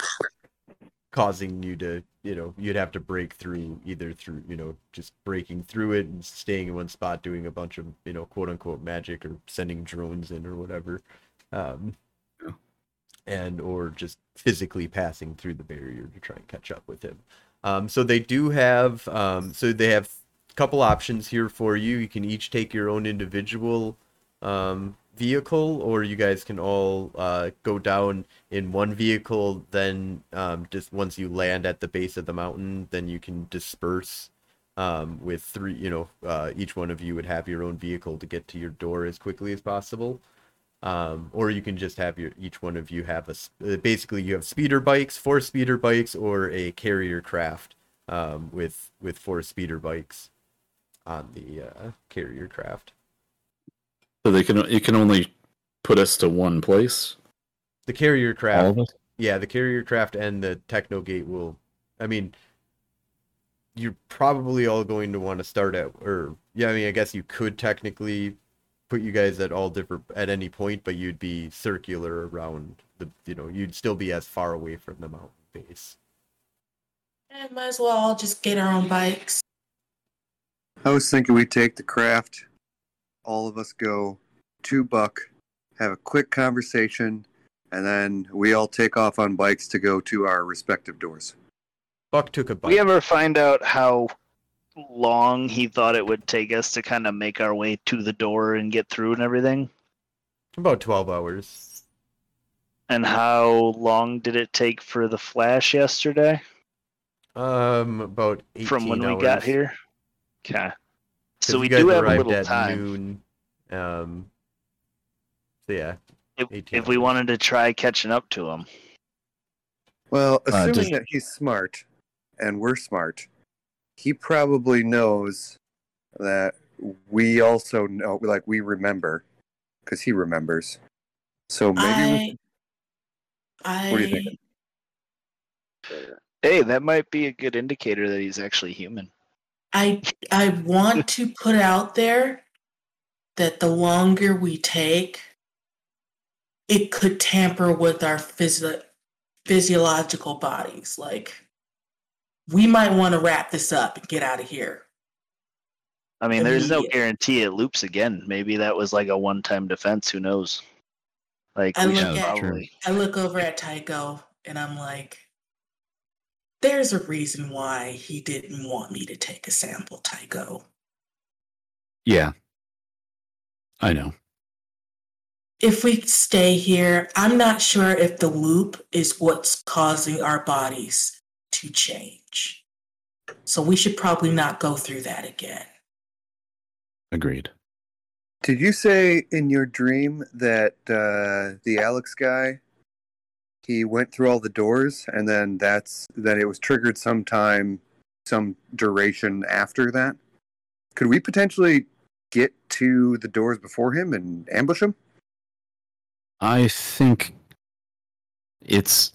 causing you to you know you'd have to break through either through you know just breaking through it and staying in one spot doing a bunch of you know quote unquote magic or sending drones in or whatever. Um, and or just physically passing through the barrier to try and catch up with him. Um, so they do have um, so they have a couple options here for you. You can each take your own individual um, vehicle, or you guys can all uh, go down in one vehicle. Then um, just once you land at the base of the mountain, then you can disperse. Um, with three, you know, uh, each one of you would have your own vehicle to get to your door as quickly as possible um, or you can just have your each one of you have a uh, basically you have speeder bikes, four speeder bikes, or a carrier craft um, with with four speeder bikes. on the uh, carrier craft. So they can it can only put us to one place. The carrier craft, yeah, the carrier craft and the techno gate will. I mean, you're probably all going to want to start at, or yeah, I mean, I guess you could technically put you guys at all different at any point, but you'd be circular around the, you know, you'd still be as far away from the mountain base. And might as well all just get our own bikes. I was thinking we take the craft, all of us go to Buck, have a quick conversation, and then we all take off on bikes to go to our respective doors. Buck took a bite. We ever find out how long he thought it would take us to kind of make our way to the door and get through and everything? About 12 hours. And how long did it take for the flash yesterday Um, about 18 from when we got here? Okay. 'Cause So we do have a little at time. Noon. Um, so yeah, If, if we wanted to try catching up to him. Well, Uh, assuming does- that he's smart and we're smart, he probably knows that we also know, like, we remember, because he remembers. So maybe we, I, I, What do you think? Hey, that might be a good indicator that he's actually human. I, I want to put out there that the longer we take, it could tamper with our physio- physiological bodies. Like, we might want to wrap this up and get out of here. I mean, there's no guarantee it loops again. Maybe that was like a one-time defense. Who knows? Like I look should at- probably. I look over at Tycho and I'm like, there's a reason why he didn't want me to take a sample, Tycho. Yeah. I know. If we stay here, I'm not sure if the loop is what's causing our bodies to change. So we should probably not go through that again. Agreed. Did you say in your dream that uh, the Alex guy he went through all the doors and then that's that it was triggered sometime some duration after that? Could we potentially get to the doors before him and ambush him? I think it's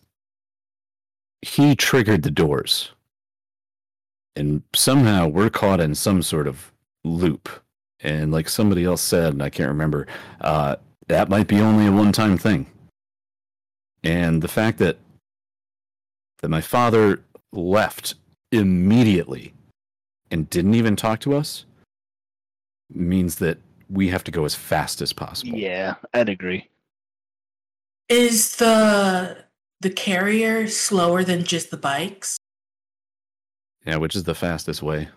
he triggered the doors. And somehow we're caught in some sort of loop. And like somebody else said, and I can't remember, uh, that might be only a one time thing. And the fact that that my father left immediately and didn't even talk to us means that we have to go as fast as possible. Yeah, I'd agree. Is the the carrier slower than just the bikes? Yeah, which is the fastest way?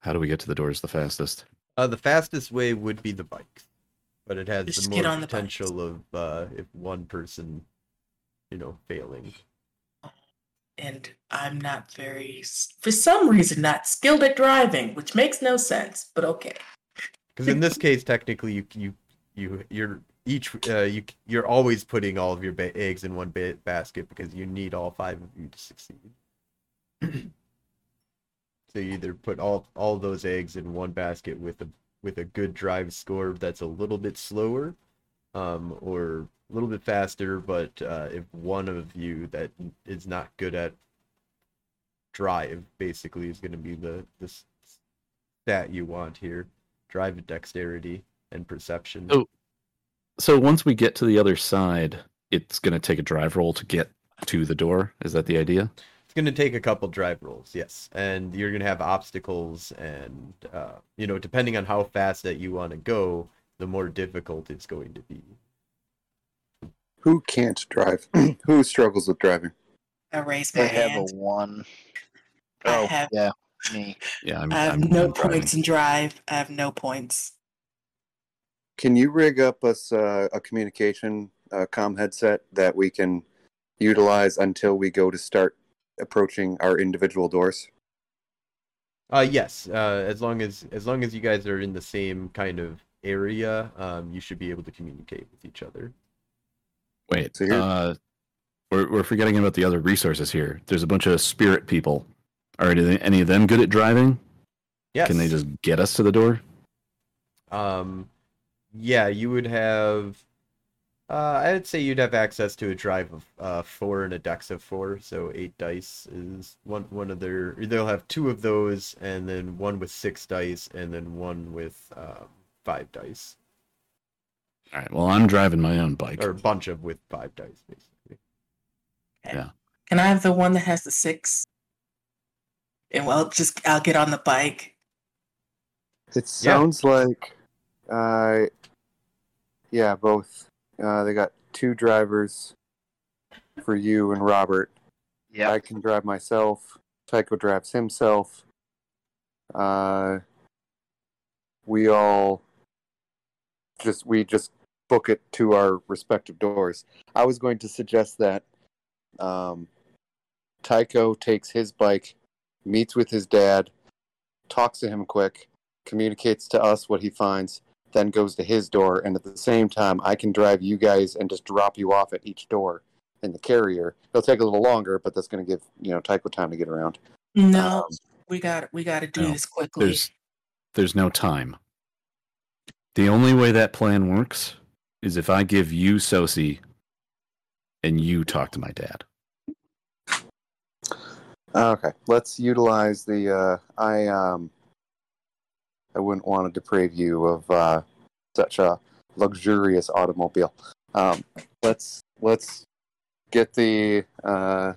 How do we get to the doors the fastest? Uh, the fastest way would be the bikes, but it has Just the more on the bikes. potential of uh, if one person, you know, failing. and I'm not very, for some reason, not skilled at driving, which makes no sense, but okay. Because in this case, technically, you you you you're each uh, you you're always putting all of your ba- eggs in one ba- basket because you need all five of you to succeed. so you either put all all those eggs in one basket with a with a good drive score that's a little bit slower, um, or a little bit faster. But uh, if one of you that is not good at drive, basically, is going to be the the stat you want here drive dexterity and perception. Oh. So once we get to the other side, it's going to take a drive roll to get to the door. Is that the idea? It's going to take a couple drive rolls, yes, and you're going to have obstacles, and uh, you know, depending on how fast that you want to go, the more difficult it's going to be. Who can't drive? Who struggles with driving? I raise my I have a one. I Oh, have- yeah, me. Yeah, I'm, I have I'm no driving. points in drive. I have no points. Can you rig up us uh, a communication uh, com headset that we can utilize until we go to start approaching our individual doors? Uh, yes, uh, as long as as long as you guys are in the same kind of area, um, you should be able to communicate with each other. Wait, So here- uh, we're we're forgetting about the other resources here. There's a bunch of spirit people. Are any, any of them good at driving? Yes. Can they just get us to the door? Um, yeah, you would have. Uh, I'd say you'd have access to a drive of uh, four and a dex of four, so eight dice is one one of their. They'll have two of those, and then one with six dice, and then one with um, five dice, All right. Well, I'm driving my own bike. or a bunch of with five dice, basically. Yeah. Can I have the one that has the six? And well, just I'll get on the bike. It sounds like, uh, yeah, both. Uh, they got two drivers for you and Robert. Yeah. I can drive myself. Tycho drives himself. Uh, we all just we just book it to our respective doors. I was going to suggest that um, Tycho takes his bike, meets with his dad, talks to him quick, communicates to us what he finds, then goes to his door, and at the same time, I can drive you guys and just drop you off at each door in the carrier. It'll take a little longer, but that's going to give you know Tycho time to get around. No, Um, we got we got to do no, this quickly. There's there's no time. The only way that plan works is if I give you Sosi and you talk to my dad. Okay, let's utilize the. Uh, I um, I wouldn't want to deprave you of uh, such a luxurious automobile. Um, let's let's get the uh,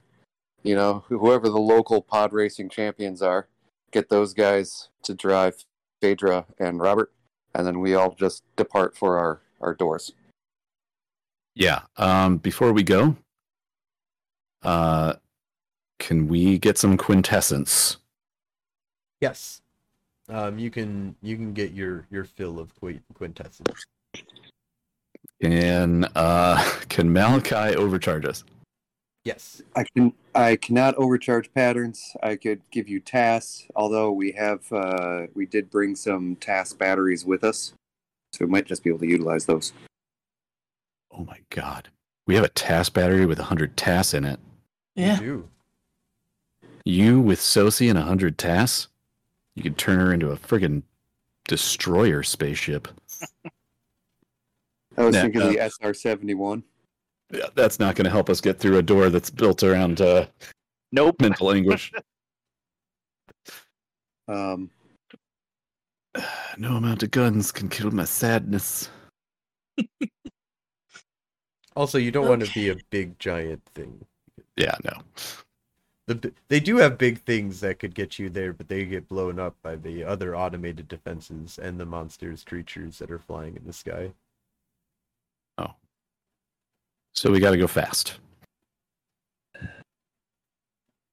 you know whoever the local pod racing champions are, get those guys to drive Phaedra and Robert, and then we all just depart for our our doors. Yeah. Um before we go, uh can we get some quintessence? Yes. Um, you can you can get your your fill of quintessence. Can uh can Malachi overcharge us? Yes. I can I cannot overcharge patterns. I could give you tasks, although we have uh, we did bring some task batteries with us, so we might just be able to utilize those. Oh my god. We have a task battery with 100 tasks in it. yeah, You. You with Sosi and 100 tasks? You could turn her into a friggin' destroyer spaceship. I was Yeah, thinking uh, the SR seventy one. Yeah, that's not going to help us get through a door that's built around uh, Nope. mental anguish. Um, no amount of guns can kill my sadness. Also, you don't want to be a big giant thing. Yeah, no. The, they do have big things that could get you there, but they get blown up by the other automated defenses and the monsters, creatures that are flying in the sky. Oh. So we got to go fast.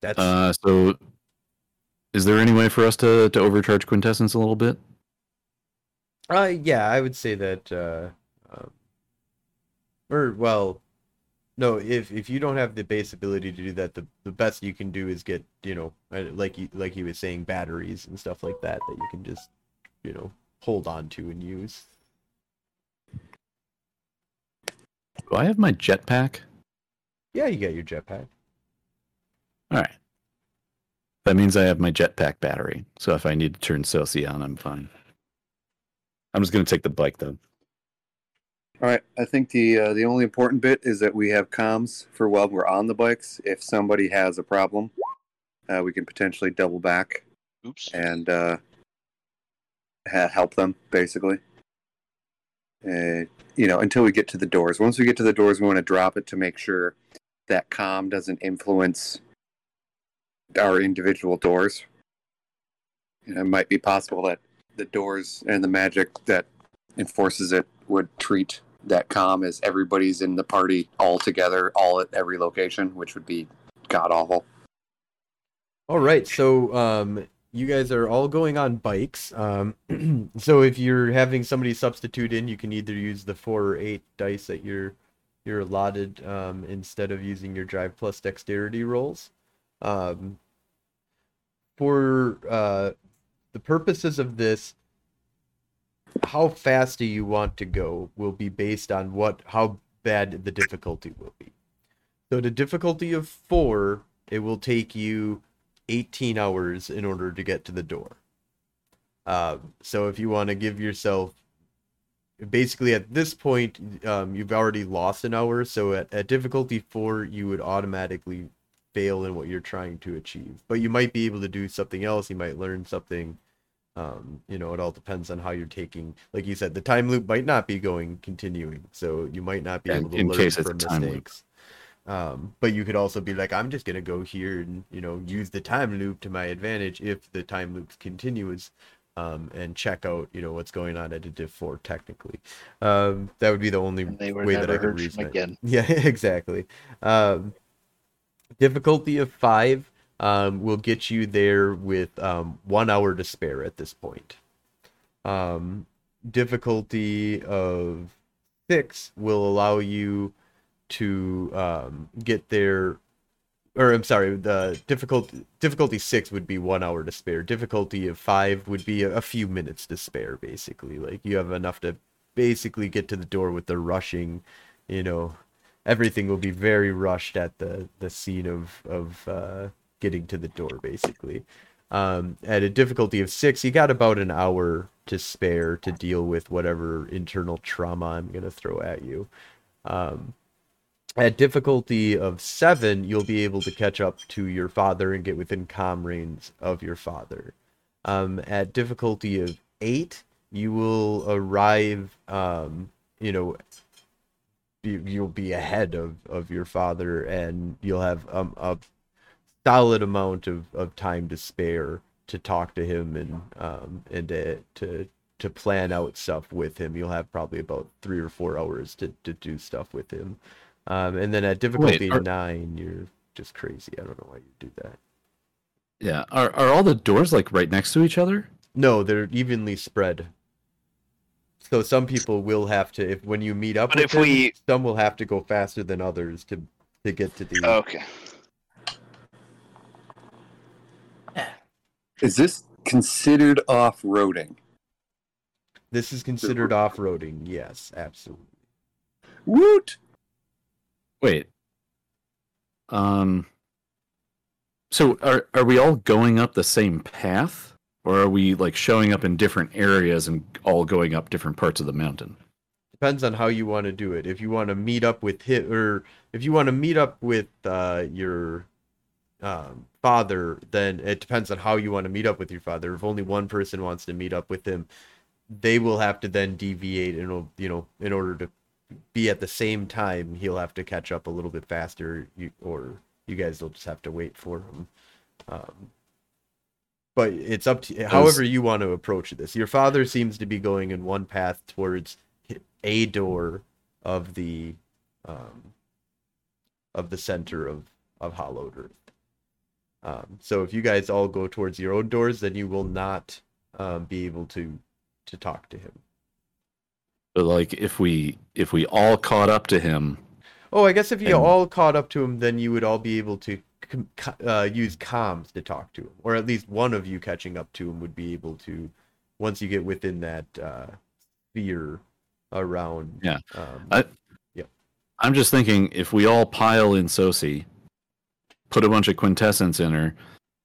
That's Uh, so is there any way for us to, to overcharge quintessence a little bit? Uh, yeah, I would say that. Uh, um, or well, no. If if you don't have the base ability to do that, the the best you can do is get you know uh, like you like he was saying batteries and stuff like that that you can just you know hold on to and use. Do I have my jetpack? Yeah, you got your jetpack. All right. That means I have my jetpack battery. So if I need to turn Sosi on, I'm fine. I'm just going to take the bike though. All right, I think the uh, the only important bit is that we have comms for while we're on the bikes. If somebody has a problem, uh, we can potentially double back Oops. and uh, ha- help them basically. Uh, you know, until we get to the doors. Once we get to the doors, we want to drop it to make sure that com doesn't influence our individual doors. And it might be possible that the doors and the magic that enforces it would treat com is everybody's in the party all together, all at every location, which would be god awful. All right, so um, you guys are all going on bikes. Um, so if you're having somebody substitute in, you can either use the four or eight dice that you're you're allotted um, instead of using your drive plus dexterity rolls. Um, for uh, the purposes of this, how fast do you want to go will be based on what how bad the difficulty will be. So the difficulty of four, it will take you 18 hours in order to get to the door. Uh, so if you want to give yourself, basically at this point, um, you've already lost an hour. So at, at difficulty four, you would automatically fail in what you're trying to achieve. But you might be able to do something else. You might learn something. Um, you know, it all depends on how you're taking. Like you said, the time loop might not be going continuing, so you might not be Yeah, able to in learn case it's a from time loop. mistakes. Um, but you could also be like, I'm just gonna go here and you know use the time loop to my advantage if the time loop continues, um, and check out you know what's going on at a diff four technically. Um, that would be the only And they were way that I never could reason from it. Yeah, exactly. Um, difficulty of five um, will get you there with um, one hour to spare at this point. Um, difficulty of six will allow you to um, get there. Or I'm sorry, the difficulty difficulty six would be one hour to spare. Difficulty of five would be a, a few minutes to spare, basically. Like you have enough to basically get to the door with the rushing, you know, everything will be very rushed at the the scene of of uh, getting to the door basically. Um, at a difficulty of six you got about an hour to spare to deal with whatever internal trauma i'm going to throw at you. Um, at difficulty of seven you'll be able to catch up to your father and get within comm range of your father. Um, at difficulty of eight you will arrive um, you know you, you'll be ahead of, of your father and you'll have um, a solid amount of, of time to spare to talk to him and um and to, to to plan out stuff with him you'll have probably about three or four hours to, to do stuff with him um and then at difficulty are- nine you're just crazy i don't know why you do that Yeah. Are are all the doors like right next to each other? no they're evenly spread so some people will have to if when you meet up But with if him, we- some will have to go faster than others to to get to the Okay. Is this considered off-roading? This is considered off-roading. Yes, absolutely. Woot! Wait. Um. So are are we all going up the same path, or are we like showing up in different areas and all going up different parts of the mountain? Depends on how you want to do it. If you want to meet up with hit or if you want to meet up with uh, your um, father, then it depends on how you want to meet up with your father. If only one person wants to meet up with him, they will have to then deviate and you know in order to be at the same time. He'll have to catch up a little bit faster, you, or you guys will just have to wait for him. Um, but it's up to however you want to approach this. Your father seems to be going in one path towards a door of the um, of the center of of hollowed earth. Um, so if you guys all go towards your own doors, then you will not um, be able to to talk to him. But like if we if we all caught up to him, Oh, I guess if you And- all caught up to him, then you would all be able to com- uh, use comms to talk to him, or at least one of you catching up to him would be able to, once you get within that uh, sphere around. Yeah. Um, I- I'm just thinking if we all pile in Sosi, put a bunch of quintessence in her,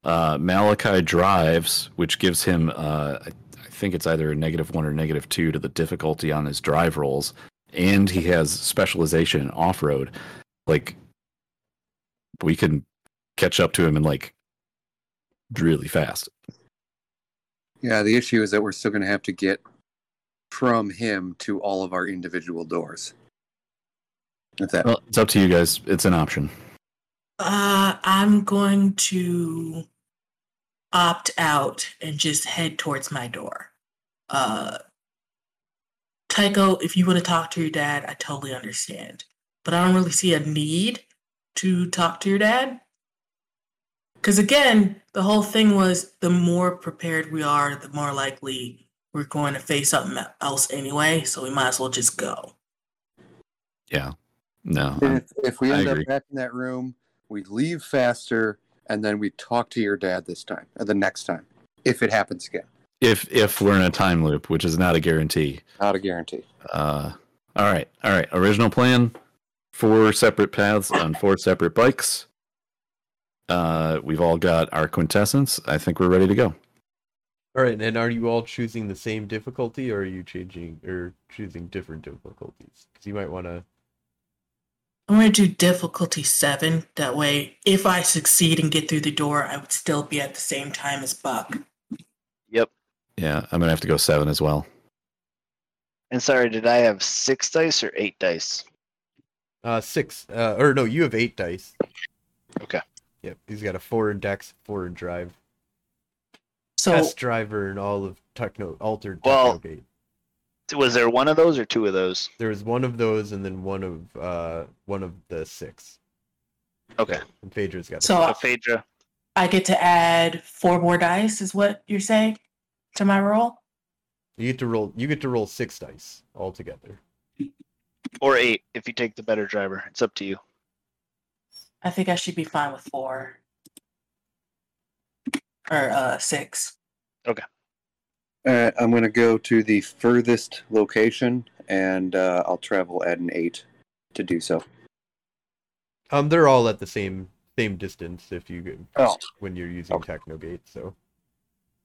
uh, Malachi drives, which gives him, uh, I, I think it's either a negative one or negative two to the difficulty on his drive rolls, and he has specialization in off road. Like, we can catch up to him in like really fast. Yeah, the issue is that we're still going to have to get from him to all of our individual doors. If that Well, it's up to you guys. It's an option. Uh, I'm going to opt out and just head towards my door. Uh, Tycho, if you want to talk to your dad, I totally understand. But I don't really see a need to talk to your dad. Because again, the whole thing was the more prepared we are, the more likely we're going to face something else anyway. So we might as well just go. Yeah. No. And if, if we I end up back in that room, we leave faster, and then we talk to your dad this time, or the next time, if it happens again. if if we're in a time loop, which is not a guarantee. Not a guarantee. Uh, all right, all right. Original plan: four separate paths on four separate bikes. Uh, we've all got our quintessence. I think we're ready to go. All right, and are you all choosing the same difficulty, or are you changing or choosing different difficulties? Because you might want to. I'm gonna do difficulty seven. That way, if I succeed and get through the door, I would still be at the same time as Buck. Yep. Yeah, I'm gonna have to go seven as well. And sorry, did I have six dice or eight dice? Uh, six. Uh, or no, you have eight dice. Okay. Yep, he's got a four in dex, four in drive. So Best driver in all of Techno Altered Well- Technogate. Was there one of those or two of those? There was one of those, and then one of uh one of the six. Okay. And Phaedra's got. So- So Phaedra, I get to add four more dice, is what you're saying to my roll? You get to roll. You get to roll six dice altogether. or eight if you take the better driver. It's up to you. I think I should be fine with four or uh six. Uh, I'm going to go to the furthest location, and uh, I'll travel at an eight to do so. Um, they're all at the same same distance if you go- Oh. when you're using Okay. Technogate. So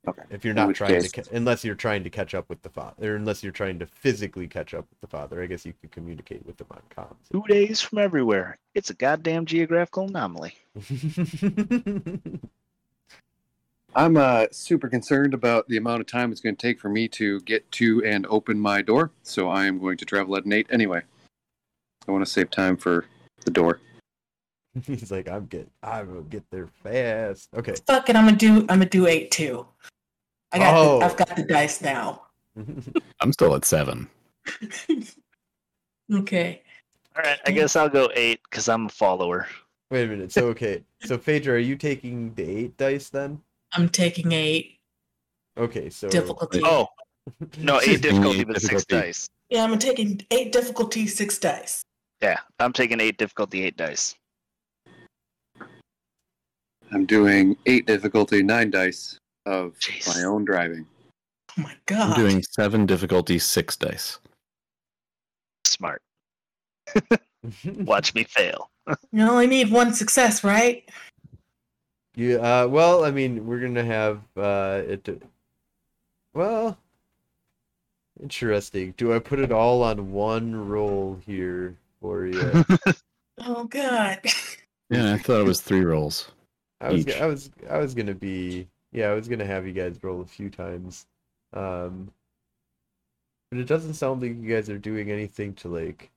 Okay. if you're not trying case- to, ca- unless you're trying to catch up with the father, or unless you're trying to physically catch up with the father, I guess you could communicate with them on comms. Two days from everywhere. It's a goddamn geographical anomaly. comms. I'm uh, super concerned about the amount of time it's going to take for me to get to and open my door, so I am going to travel at an eight anyway. I want to save time for the door. He's like, I'm get, I will get there fast. Okay. Fuck it, I'm gonna do I'm gonna do eight too. I got Oh. the, I've got the dice now. I'm still at seven. okay. All right, I guess I'll go eight because I'm a follower. Wait a minute. So okay. So Phaedra, are you taking the eight dice then? I'm taking eight Okay. So difficulty. Oh no, eight difficulty, Eight but six difficulty. dice. Yeah, I'm taking eight difficulty, six dice. Yeah, I'm taking eight difficulty, eight dice. I'm doing eight difficulty, nine dice of Jeez. my own driving. Oh my god! I'm doing seven difficulty, six dice. Smart. Watch me fail. You only need one success, right? Yeah. Uh, well, I mean, we're gonna have uh, it. to- Well, interesting. Do I put it all on one roll here for you? Oh god. Yeah, I thought it was three rolls. I was, Each. I was, I was gonna be, yeah, I was gonna have you guys roll a few times, um, but it doesn't sound like you guys are doing anything to like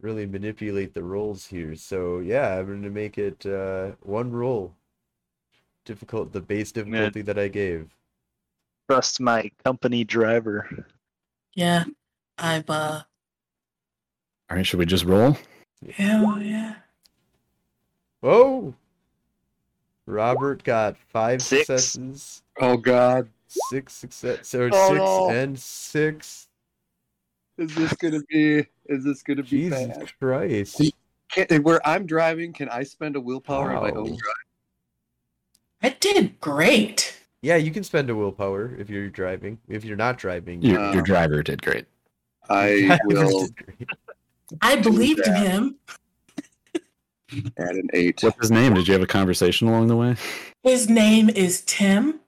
really manipulate the rolls here. So yeah, I'm gonna make it uh, one roll, difficult, the base difficulty that I gave. Trust my company driver. Yeah. I've uh All right, should we just roll? hell yeah. Whoa! Robert got five Six. successes, Oh God, six success, or Oh, six no. and six. is this gonna be? Is this gonna be Jesus bad? Christ! Can, where I'm driving, can I spend a willpower on my own drive? I did great. Yeah, you can spend a willpower if you're driving. If you're not driving, Your, Uh, your driver did great. I will. I believed in that. him. At an eight. What's his name? Did you have a conversation along the way? His name is Tim.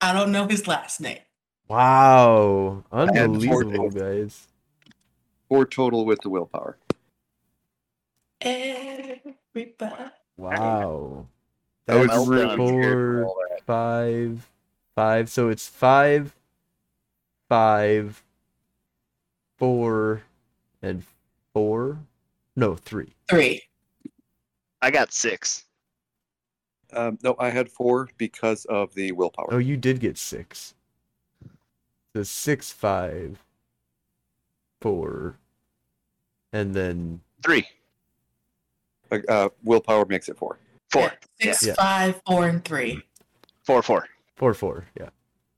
I don't know his last name. Wow, had four unbelievable, guys. Four total with the willpower. Everybody. Wow, I was that's really scared for four, all that. five, five. So it's five, five, four, and four. No, three. Three. I got six. Um, no, I had four because of the willpower. Oh, you did get six. So six, five, four, and then Three. Uh, uh, willpower makes it four. Four. Yeah, Six, Yeah. five, four, and three. Four, four. Four four, yeah.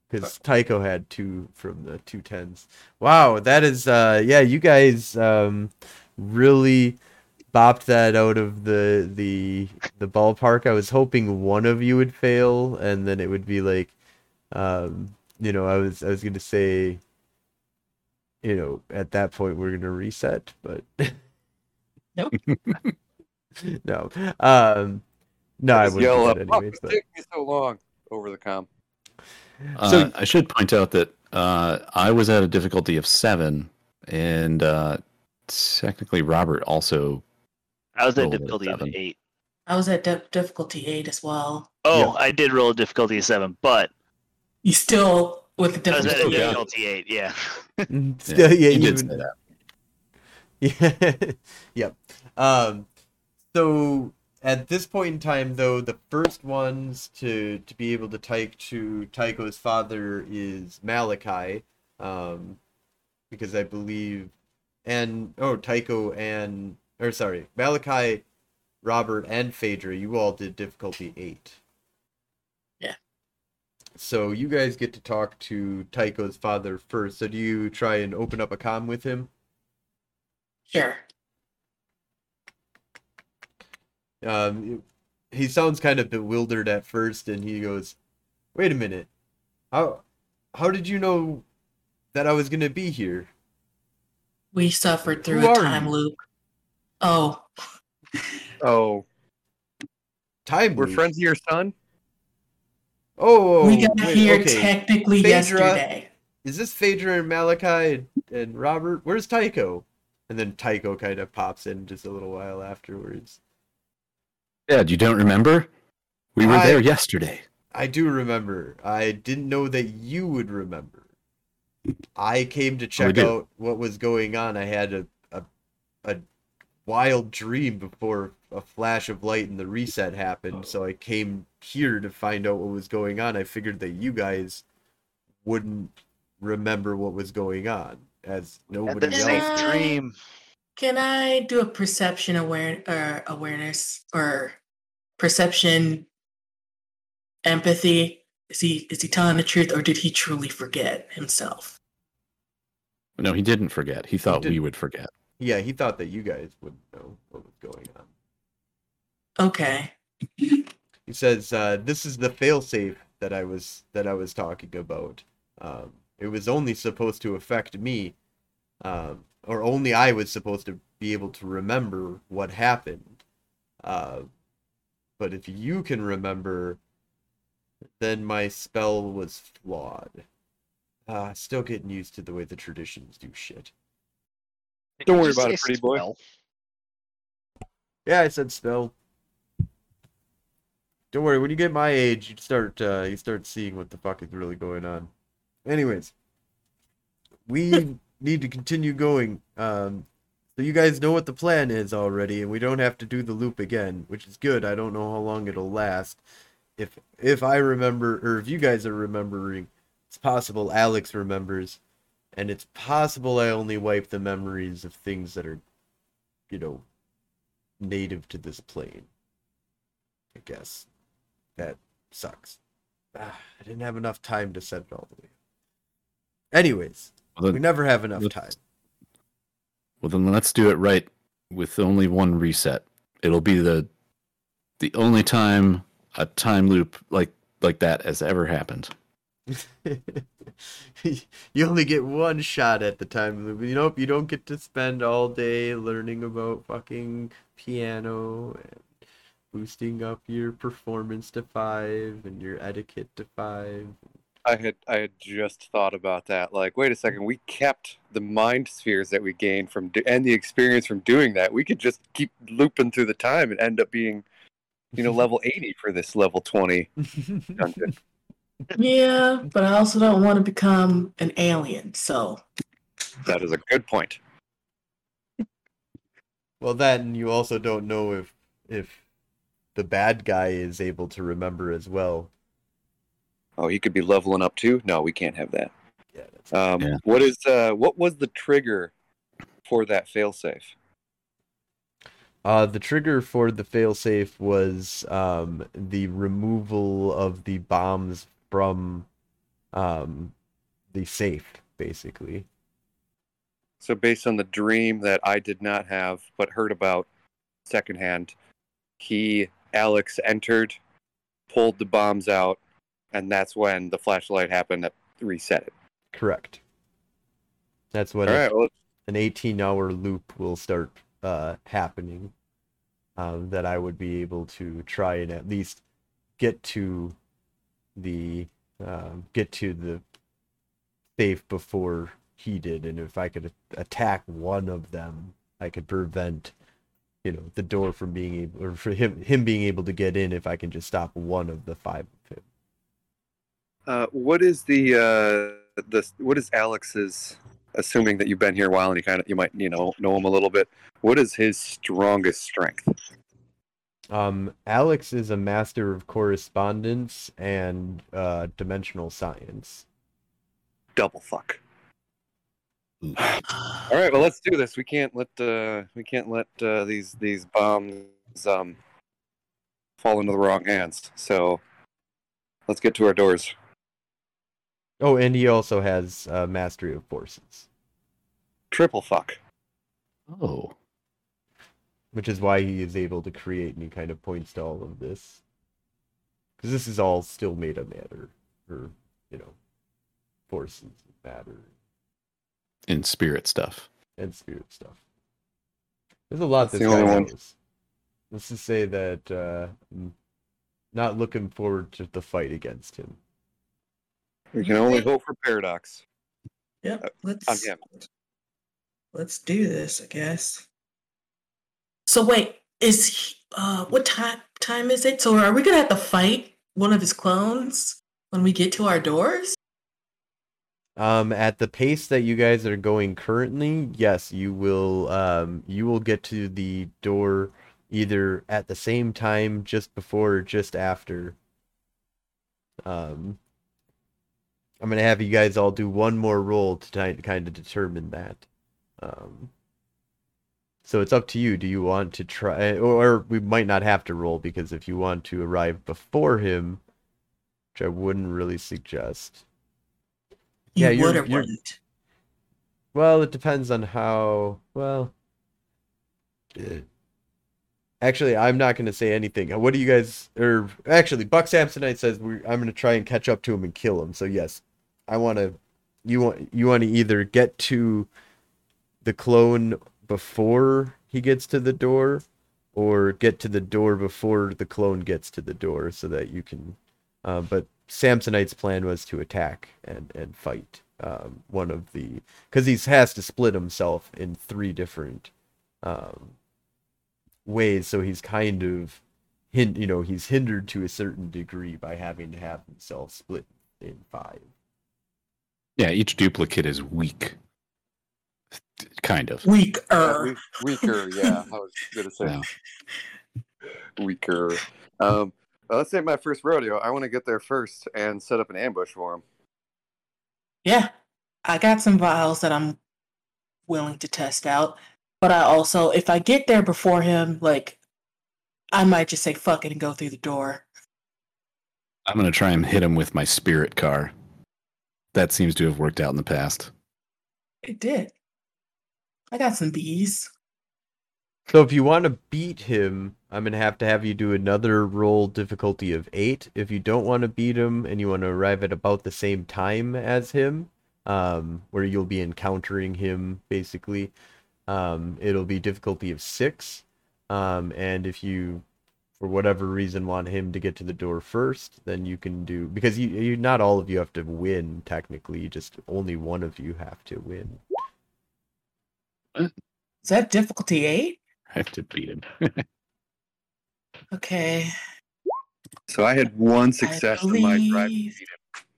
Because Tycho had two from the two tens. Wow, that is uh yeah, you guys um really bopped that out of the the the ballpark. I was hoping one of you would fail and then it would be like um you know, I was I was gonna say you know, at that point we're gonna reset, but Nope. no. Um no, I Just wouldn't yell up, that "Fuck, anyways, it's but taking me so long over the com. Uh, So- I should point out that uh, I was at a difficulty of seven, and uh, technically Robert also. I was at Rolled a difficulty of eight. I was at di- difficulty eight as well. Oh, I did roll a difficulty of seven, but You still with the I was at a difficulty eight. difficulty eight. Yeah. Still, yeah, you did even- say that. Yeah. yep. Um, so at this point in time, though, the first ones to to be able to type to Tycho's father is Malachi, um, because I believe, and oh, Tycho and or sorry, Malachi, Robert, and Phaedra, you all did difficulty eight. Yeah. So you guys get to talk to Tycho's father first. So do you try and open up a com with him? Sure. Um, he sounds kind of bewildered at first, and he goes, "Wait a minute, how how did you know that I was gonna be here?" We suffered through Who a time you? loop. Oh, Oh, Time we're loop? friends of your son? Oh, we got wait, here okay. technically Phaedra. yesterday. Is this Phaedra and Malachi and, and Robert? Where's Tycho? And then Tycho kind of pops in just a little while afterwards. Dad, you don't remember? We were I- there yesterday. I do remember. I didn't know that you would remember. I came to oh, check do. out what was going on. I had a, a a wild dream before a flash of light and the reset happened, so I came here to find out what was going on. I figured that you guys wouldn't remember what was going on, as Had nobody the else. same dream. Can I do a perception aware or awareness or perception empathy? Is he is he telling the truth or did he truly forget himself? No, he didn't forget. He thought we would forget. Yeah, he thought that you guys would know what was going on. Okay. He says, uh, "This is the failsafe that I was that I was talking about. Um, it was only supposed to affect me, um, or only I was supposed to be able to remember what happened. Uh, but if you can remember, then my spell was flawed. Uh, still getting used to the way the traditions do shit. Don't worry about it, pretty boy. spell? Yeah, I said spell. Don't worry, when you get my age, you start uh, you start seeing what the fuck is really going on. Anyways, we need to continue going. Um, so you guys know what the plan is already, and we don't have to do the loop again, which is good. I don't know how long it'll last. If if I remember, or if you guys are remembering, it's possible Alex remembers, and it's possible I only wipe the memories of things that are, you know, native to this plane. I guess that sucks. Ah, I didn't have enough time to set it all the way. Anyways, Well, we never have enough time. Well, then let's do it right with only one reset. It'll be the the only time a time loop like like that has ever happened. you only get one shot at the time loop. You know, you don't get to spend all day learning about fucking piano and boosting up your performance to five and your etiquette to five. I had I had just thought about that. Like, wait a second, we kept the mind spheres that we gained from do- and the experience from doing that. We could just keep looping through the time and end up being, you know, level eighty for this level twenty dungeon. Yeah, but I also don't want to become an alien, so that is a good point. Well, then you also don't know if if the bad guy is able to remember as well. Oh, he could be leveling up too. No, we can't have that. Yeah, that's Um, Yeah. What is uh, what was the trigger for that failsafe? Uh, the trigger for the failsafe was um, the removal of the bombs from um, the safe, basically. So, based on the dream that I did not have but heard about secondhand, he, Alex, entered, pulled the bombs out, and that's when the flashlight happened that reset it. Correct. That's when right, well, an 18 hour loop will start uh, happening um, that I would be able to try and at least get to the um, get to the safe before he did, and if I could attack one of them, I could prevent, you know, the door from being able, or for him him being able to get in. If I can just stop one of the five of him. Uh, what is the uh, the what is Alex's? Assuming that you've been here a while and you kind of you might you know know him a little bit. What is his strongest strength? Um, Alex is a master of correspondence and uh, dimensional science. Double fuck. All right, well let's do this. We can't let uh, we can't let uh, these these bombs um, fall into the wrong hands. So let's get to our doors. Oh, and he also has uh, mastery of forces, Triple fuck. Oh. which is why he is able to create. And he kind of points to all of this, because this is all still made of matter, or you know, forces, matter, In spirit stuff. and spirit stuff. There's a lot That's this the guy only one. knows. Let's just say that uh, I'm not looking forward to the fight against him. We can only hope for paradox. Yep. I'm Let's him. let's do this, I guess. So wait, is he, uh what time time is it? So are we gonna have to fight one of his clones when we get to our doors? Um, at the pace that you guys are going currently, yes, you will. Um, you will get to the door either at the same time, just before, or just after. Um, I'm gonna have you guys all do one more roll to ti- kind of determine that. Um, so it's up to you. Do you want to try, or, or we might not have to roll because if you want to arrive before him, which I wouldn't really suggest. You Yeah, you're- you're- wouldn't. Well, it depends on how. Well, eh. actually, I'm not going to say anything. What do you guys? Or actually, Buck Samsonite says we I'm going to try and catch up to him and kill him. So yes, I want to. You want you want to either get to the clone before he gets to the door, or get to the door before the clone gets to the door, so that you can. Uh, but Samsonite's plan was to attack and and fight um, one of the because he has to split himself in three different um, ways. So he's kind of hin- you know he's hindered to a certain degree by having to have himself split in five. Yeah, each duplicate is weak. Kind of. Weaker. We- weaker, yeah. I was gonna say Yeah. weaker. Um, well, let's say my first rodeo. I want to get there first and set up an ambush for him. Yeah, I got some vials that I'm willing to test out. But I also, if I get there before him, like, I might just say fuck it and go through the door. I'm going to try and hit him with my spirit car. That seems to have worked out in the past. It did. I got some bees. So if you want to beat him, I'm gonna have to have you do another roll difficulty of eight. If you don't want to beat him and you want to arrive at about the same time as him, um, where you'll be encountering him basically, um, it'll be difficulty of six. Um, and if you, for whatever reason, want him to get to the door first, then you can do because you, you not all of you have to win technically. Just only one of you have to win. Is that difficulty eight? I have to beat him. Okay. So I had one success in my drive. believe.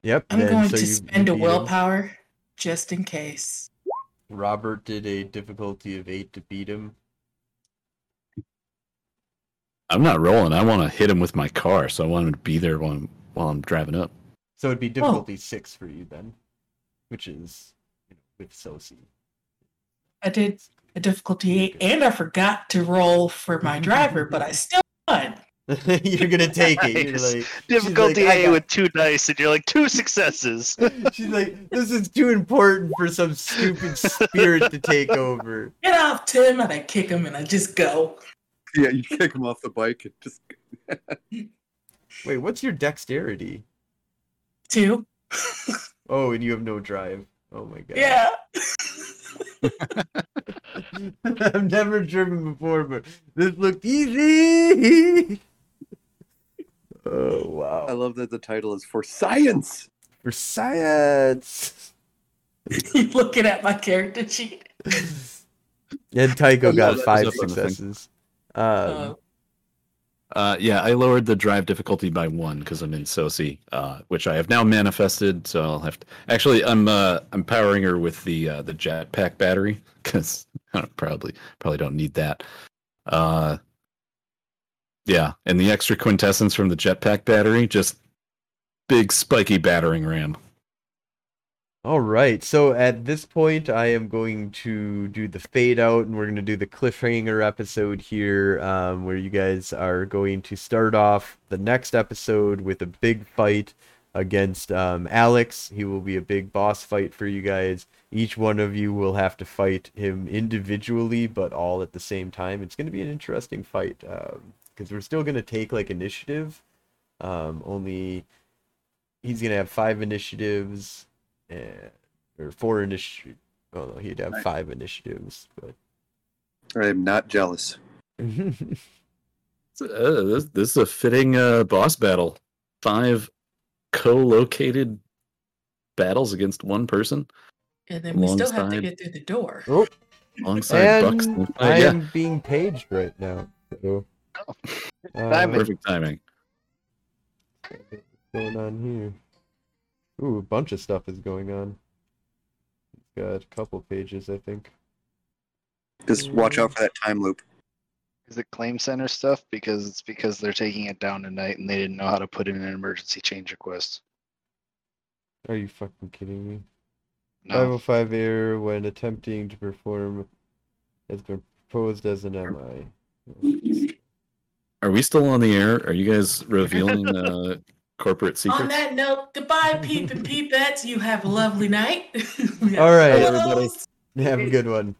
Yep. I'm then- going so to you- you spend a beat him. willpower just in case. Robert did a difficulty of eight to beat him. I'm not rolling. I want to hit him with my car, so I want him to be there while I'm, while I'm driving up. So it'd be difficulty six for you then, which is you know, with Sosi. I did a difficulty eight, and I forgot to roll for my driver, but I still won. You're gonna take it. You're Nice. like, Difficulty like, I A got- with two dice, and you're like two successes. she's like, this is too important for some stupid spirit to take over. Get off, Tim, and I kick him, and I just go. Yeah, you kick him off the bike and just Wait, what's your dexterity? Two. Oh, and you have no drive. Oh my god. Yeah. I've never driven before, but this looked easy. oh wow! I love that the title is for science. for science. You looking at my character sheet? And Tycho got five was up on the thing. successes. Um, Uh, Uh, yeah, I lowered the drive difficulty by one because I'm in Soci, uh, which I have now manifested. So I'll have to. Actually, I'm uh, I'm powering her with the uh, the jetpack battery because I probably probably don't need that. Uh, yeah, and the extra quintessence from the jetpack battery, just big spiky battering ram. All right. So at this point, I am going to do the fade out, and we're going to do the cliffhanger episode here, um, where you guys are going to start off the next episode with a big fight against um, Alex. He will be a big boss fight for you guys. Each one of you will have to fight him individually, but all at the same time. It's going to be an interesting fight because we're still going to take like initiative. Um, only he's going to have five initiatives and or four initiative. Oh no, he'd have Right. five initiatives, but I am not jealous. Uh, this, this is a fitting uh, boss battle. Five co-located battles against one person and then we still have to get through the door. oh, alongside Bucks. and and- uh, I yeah, am being paged right now. So, Oh. uh, Timing. perfect timing. what's going on here? Ooh, a bunch of stuff is going on. It's got a couple pages, I think. Just watch out for that time loop. Is it claim center stuff? Because it's because they're taking it down tonight and they didn't know how to put in an emergency change request. Are you fucking kidding me? No. 505 error when attempting to perform has been proposed as an MI. Are we still on the air? Are you guys revealing uh, corporate On that note, goodbye, peep and peepettes. You have a lovely night. All right, Hello. everybody. Have a good one.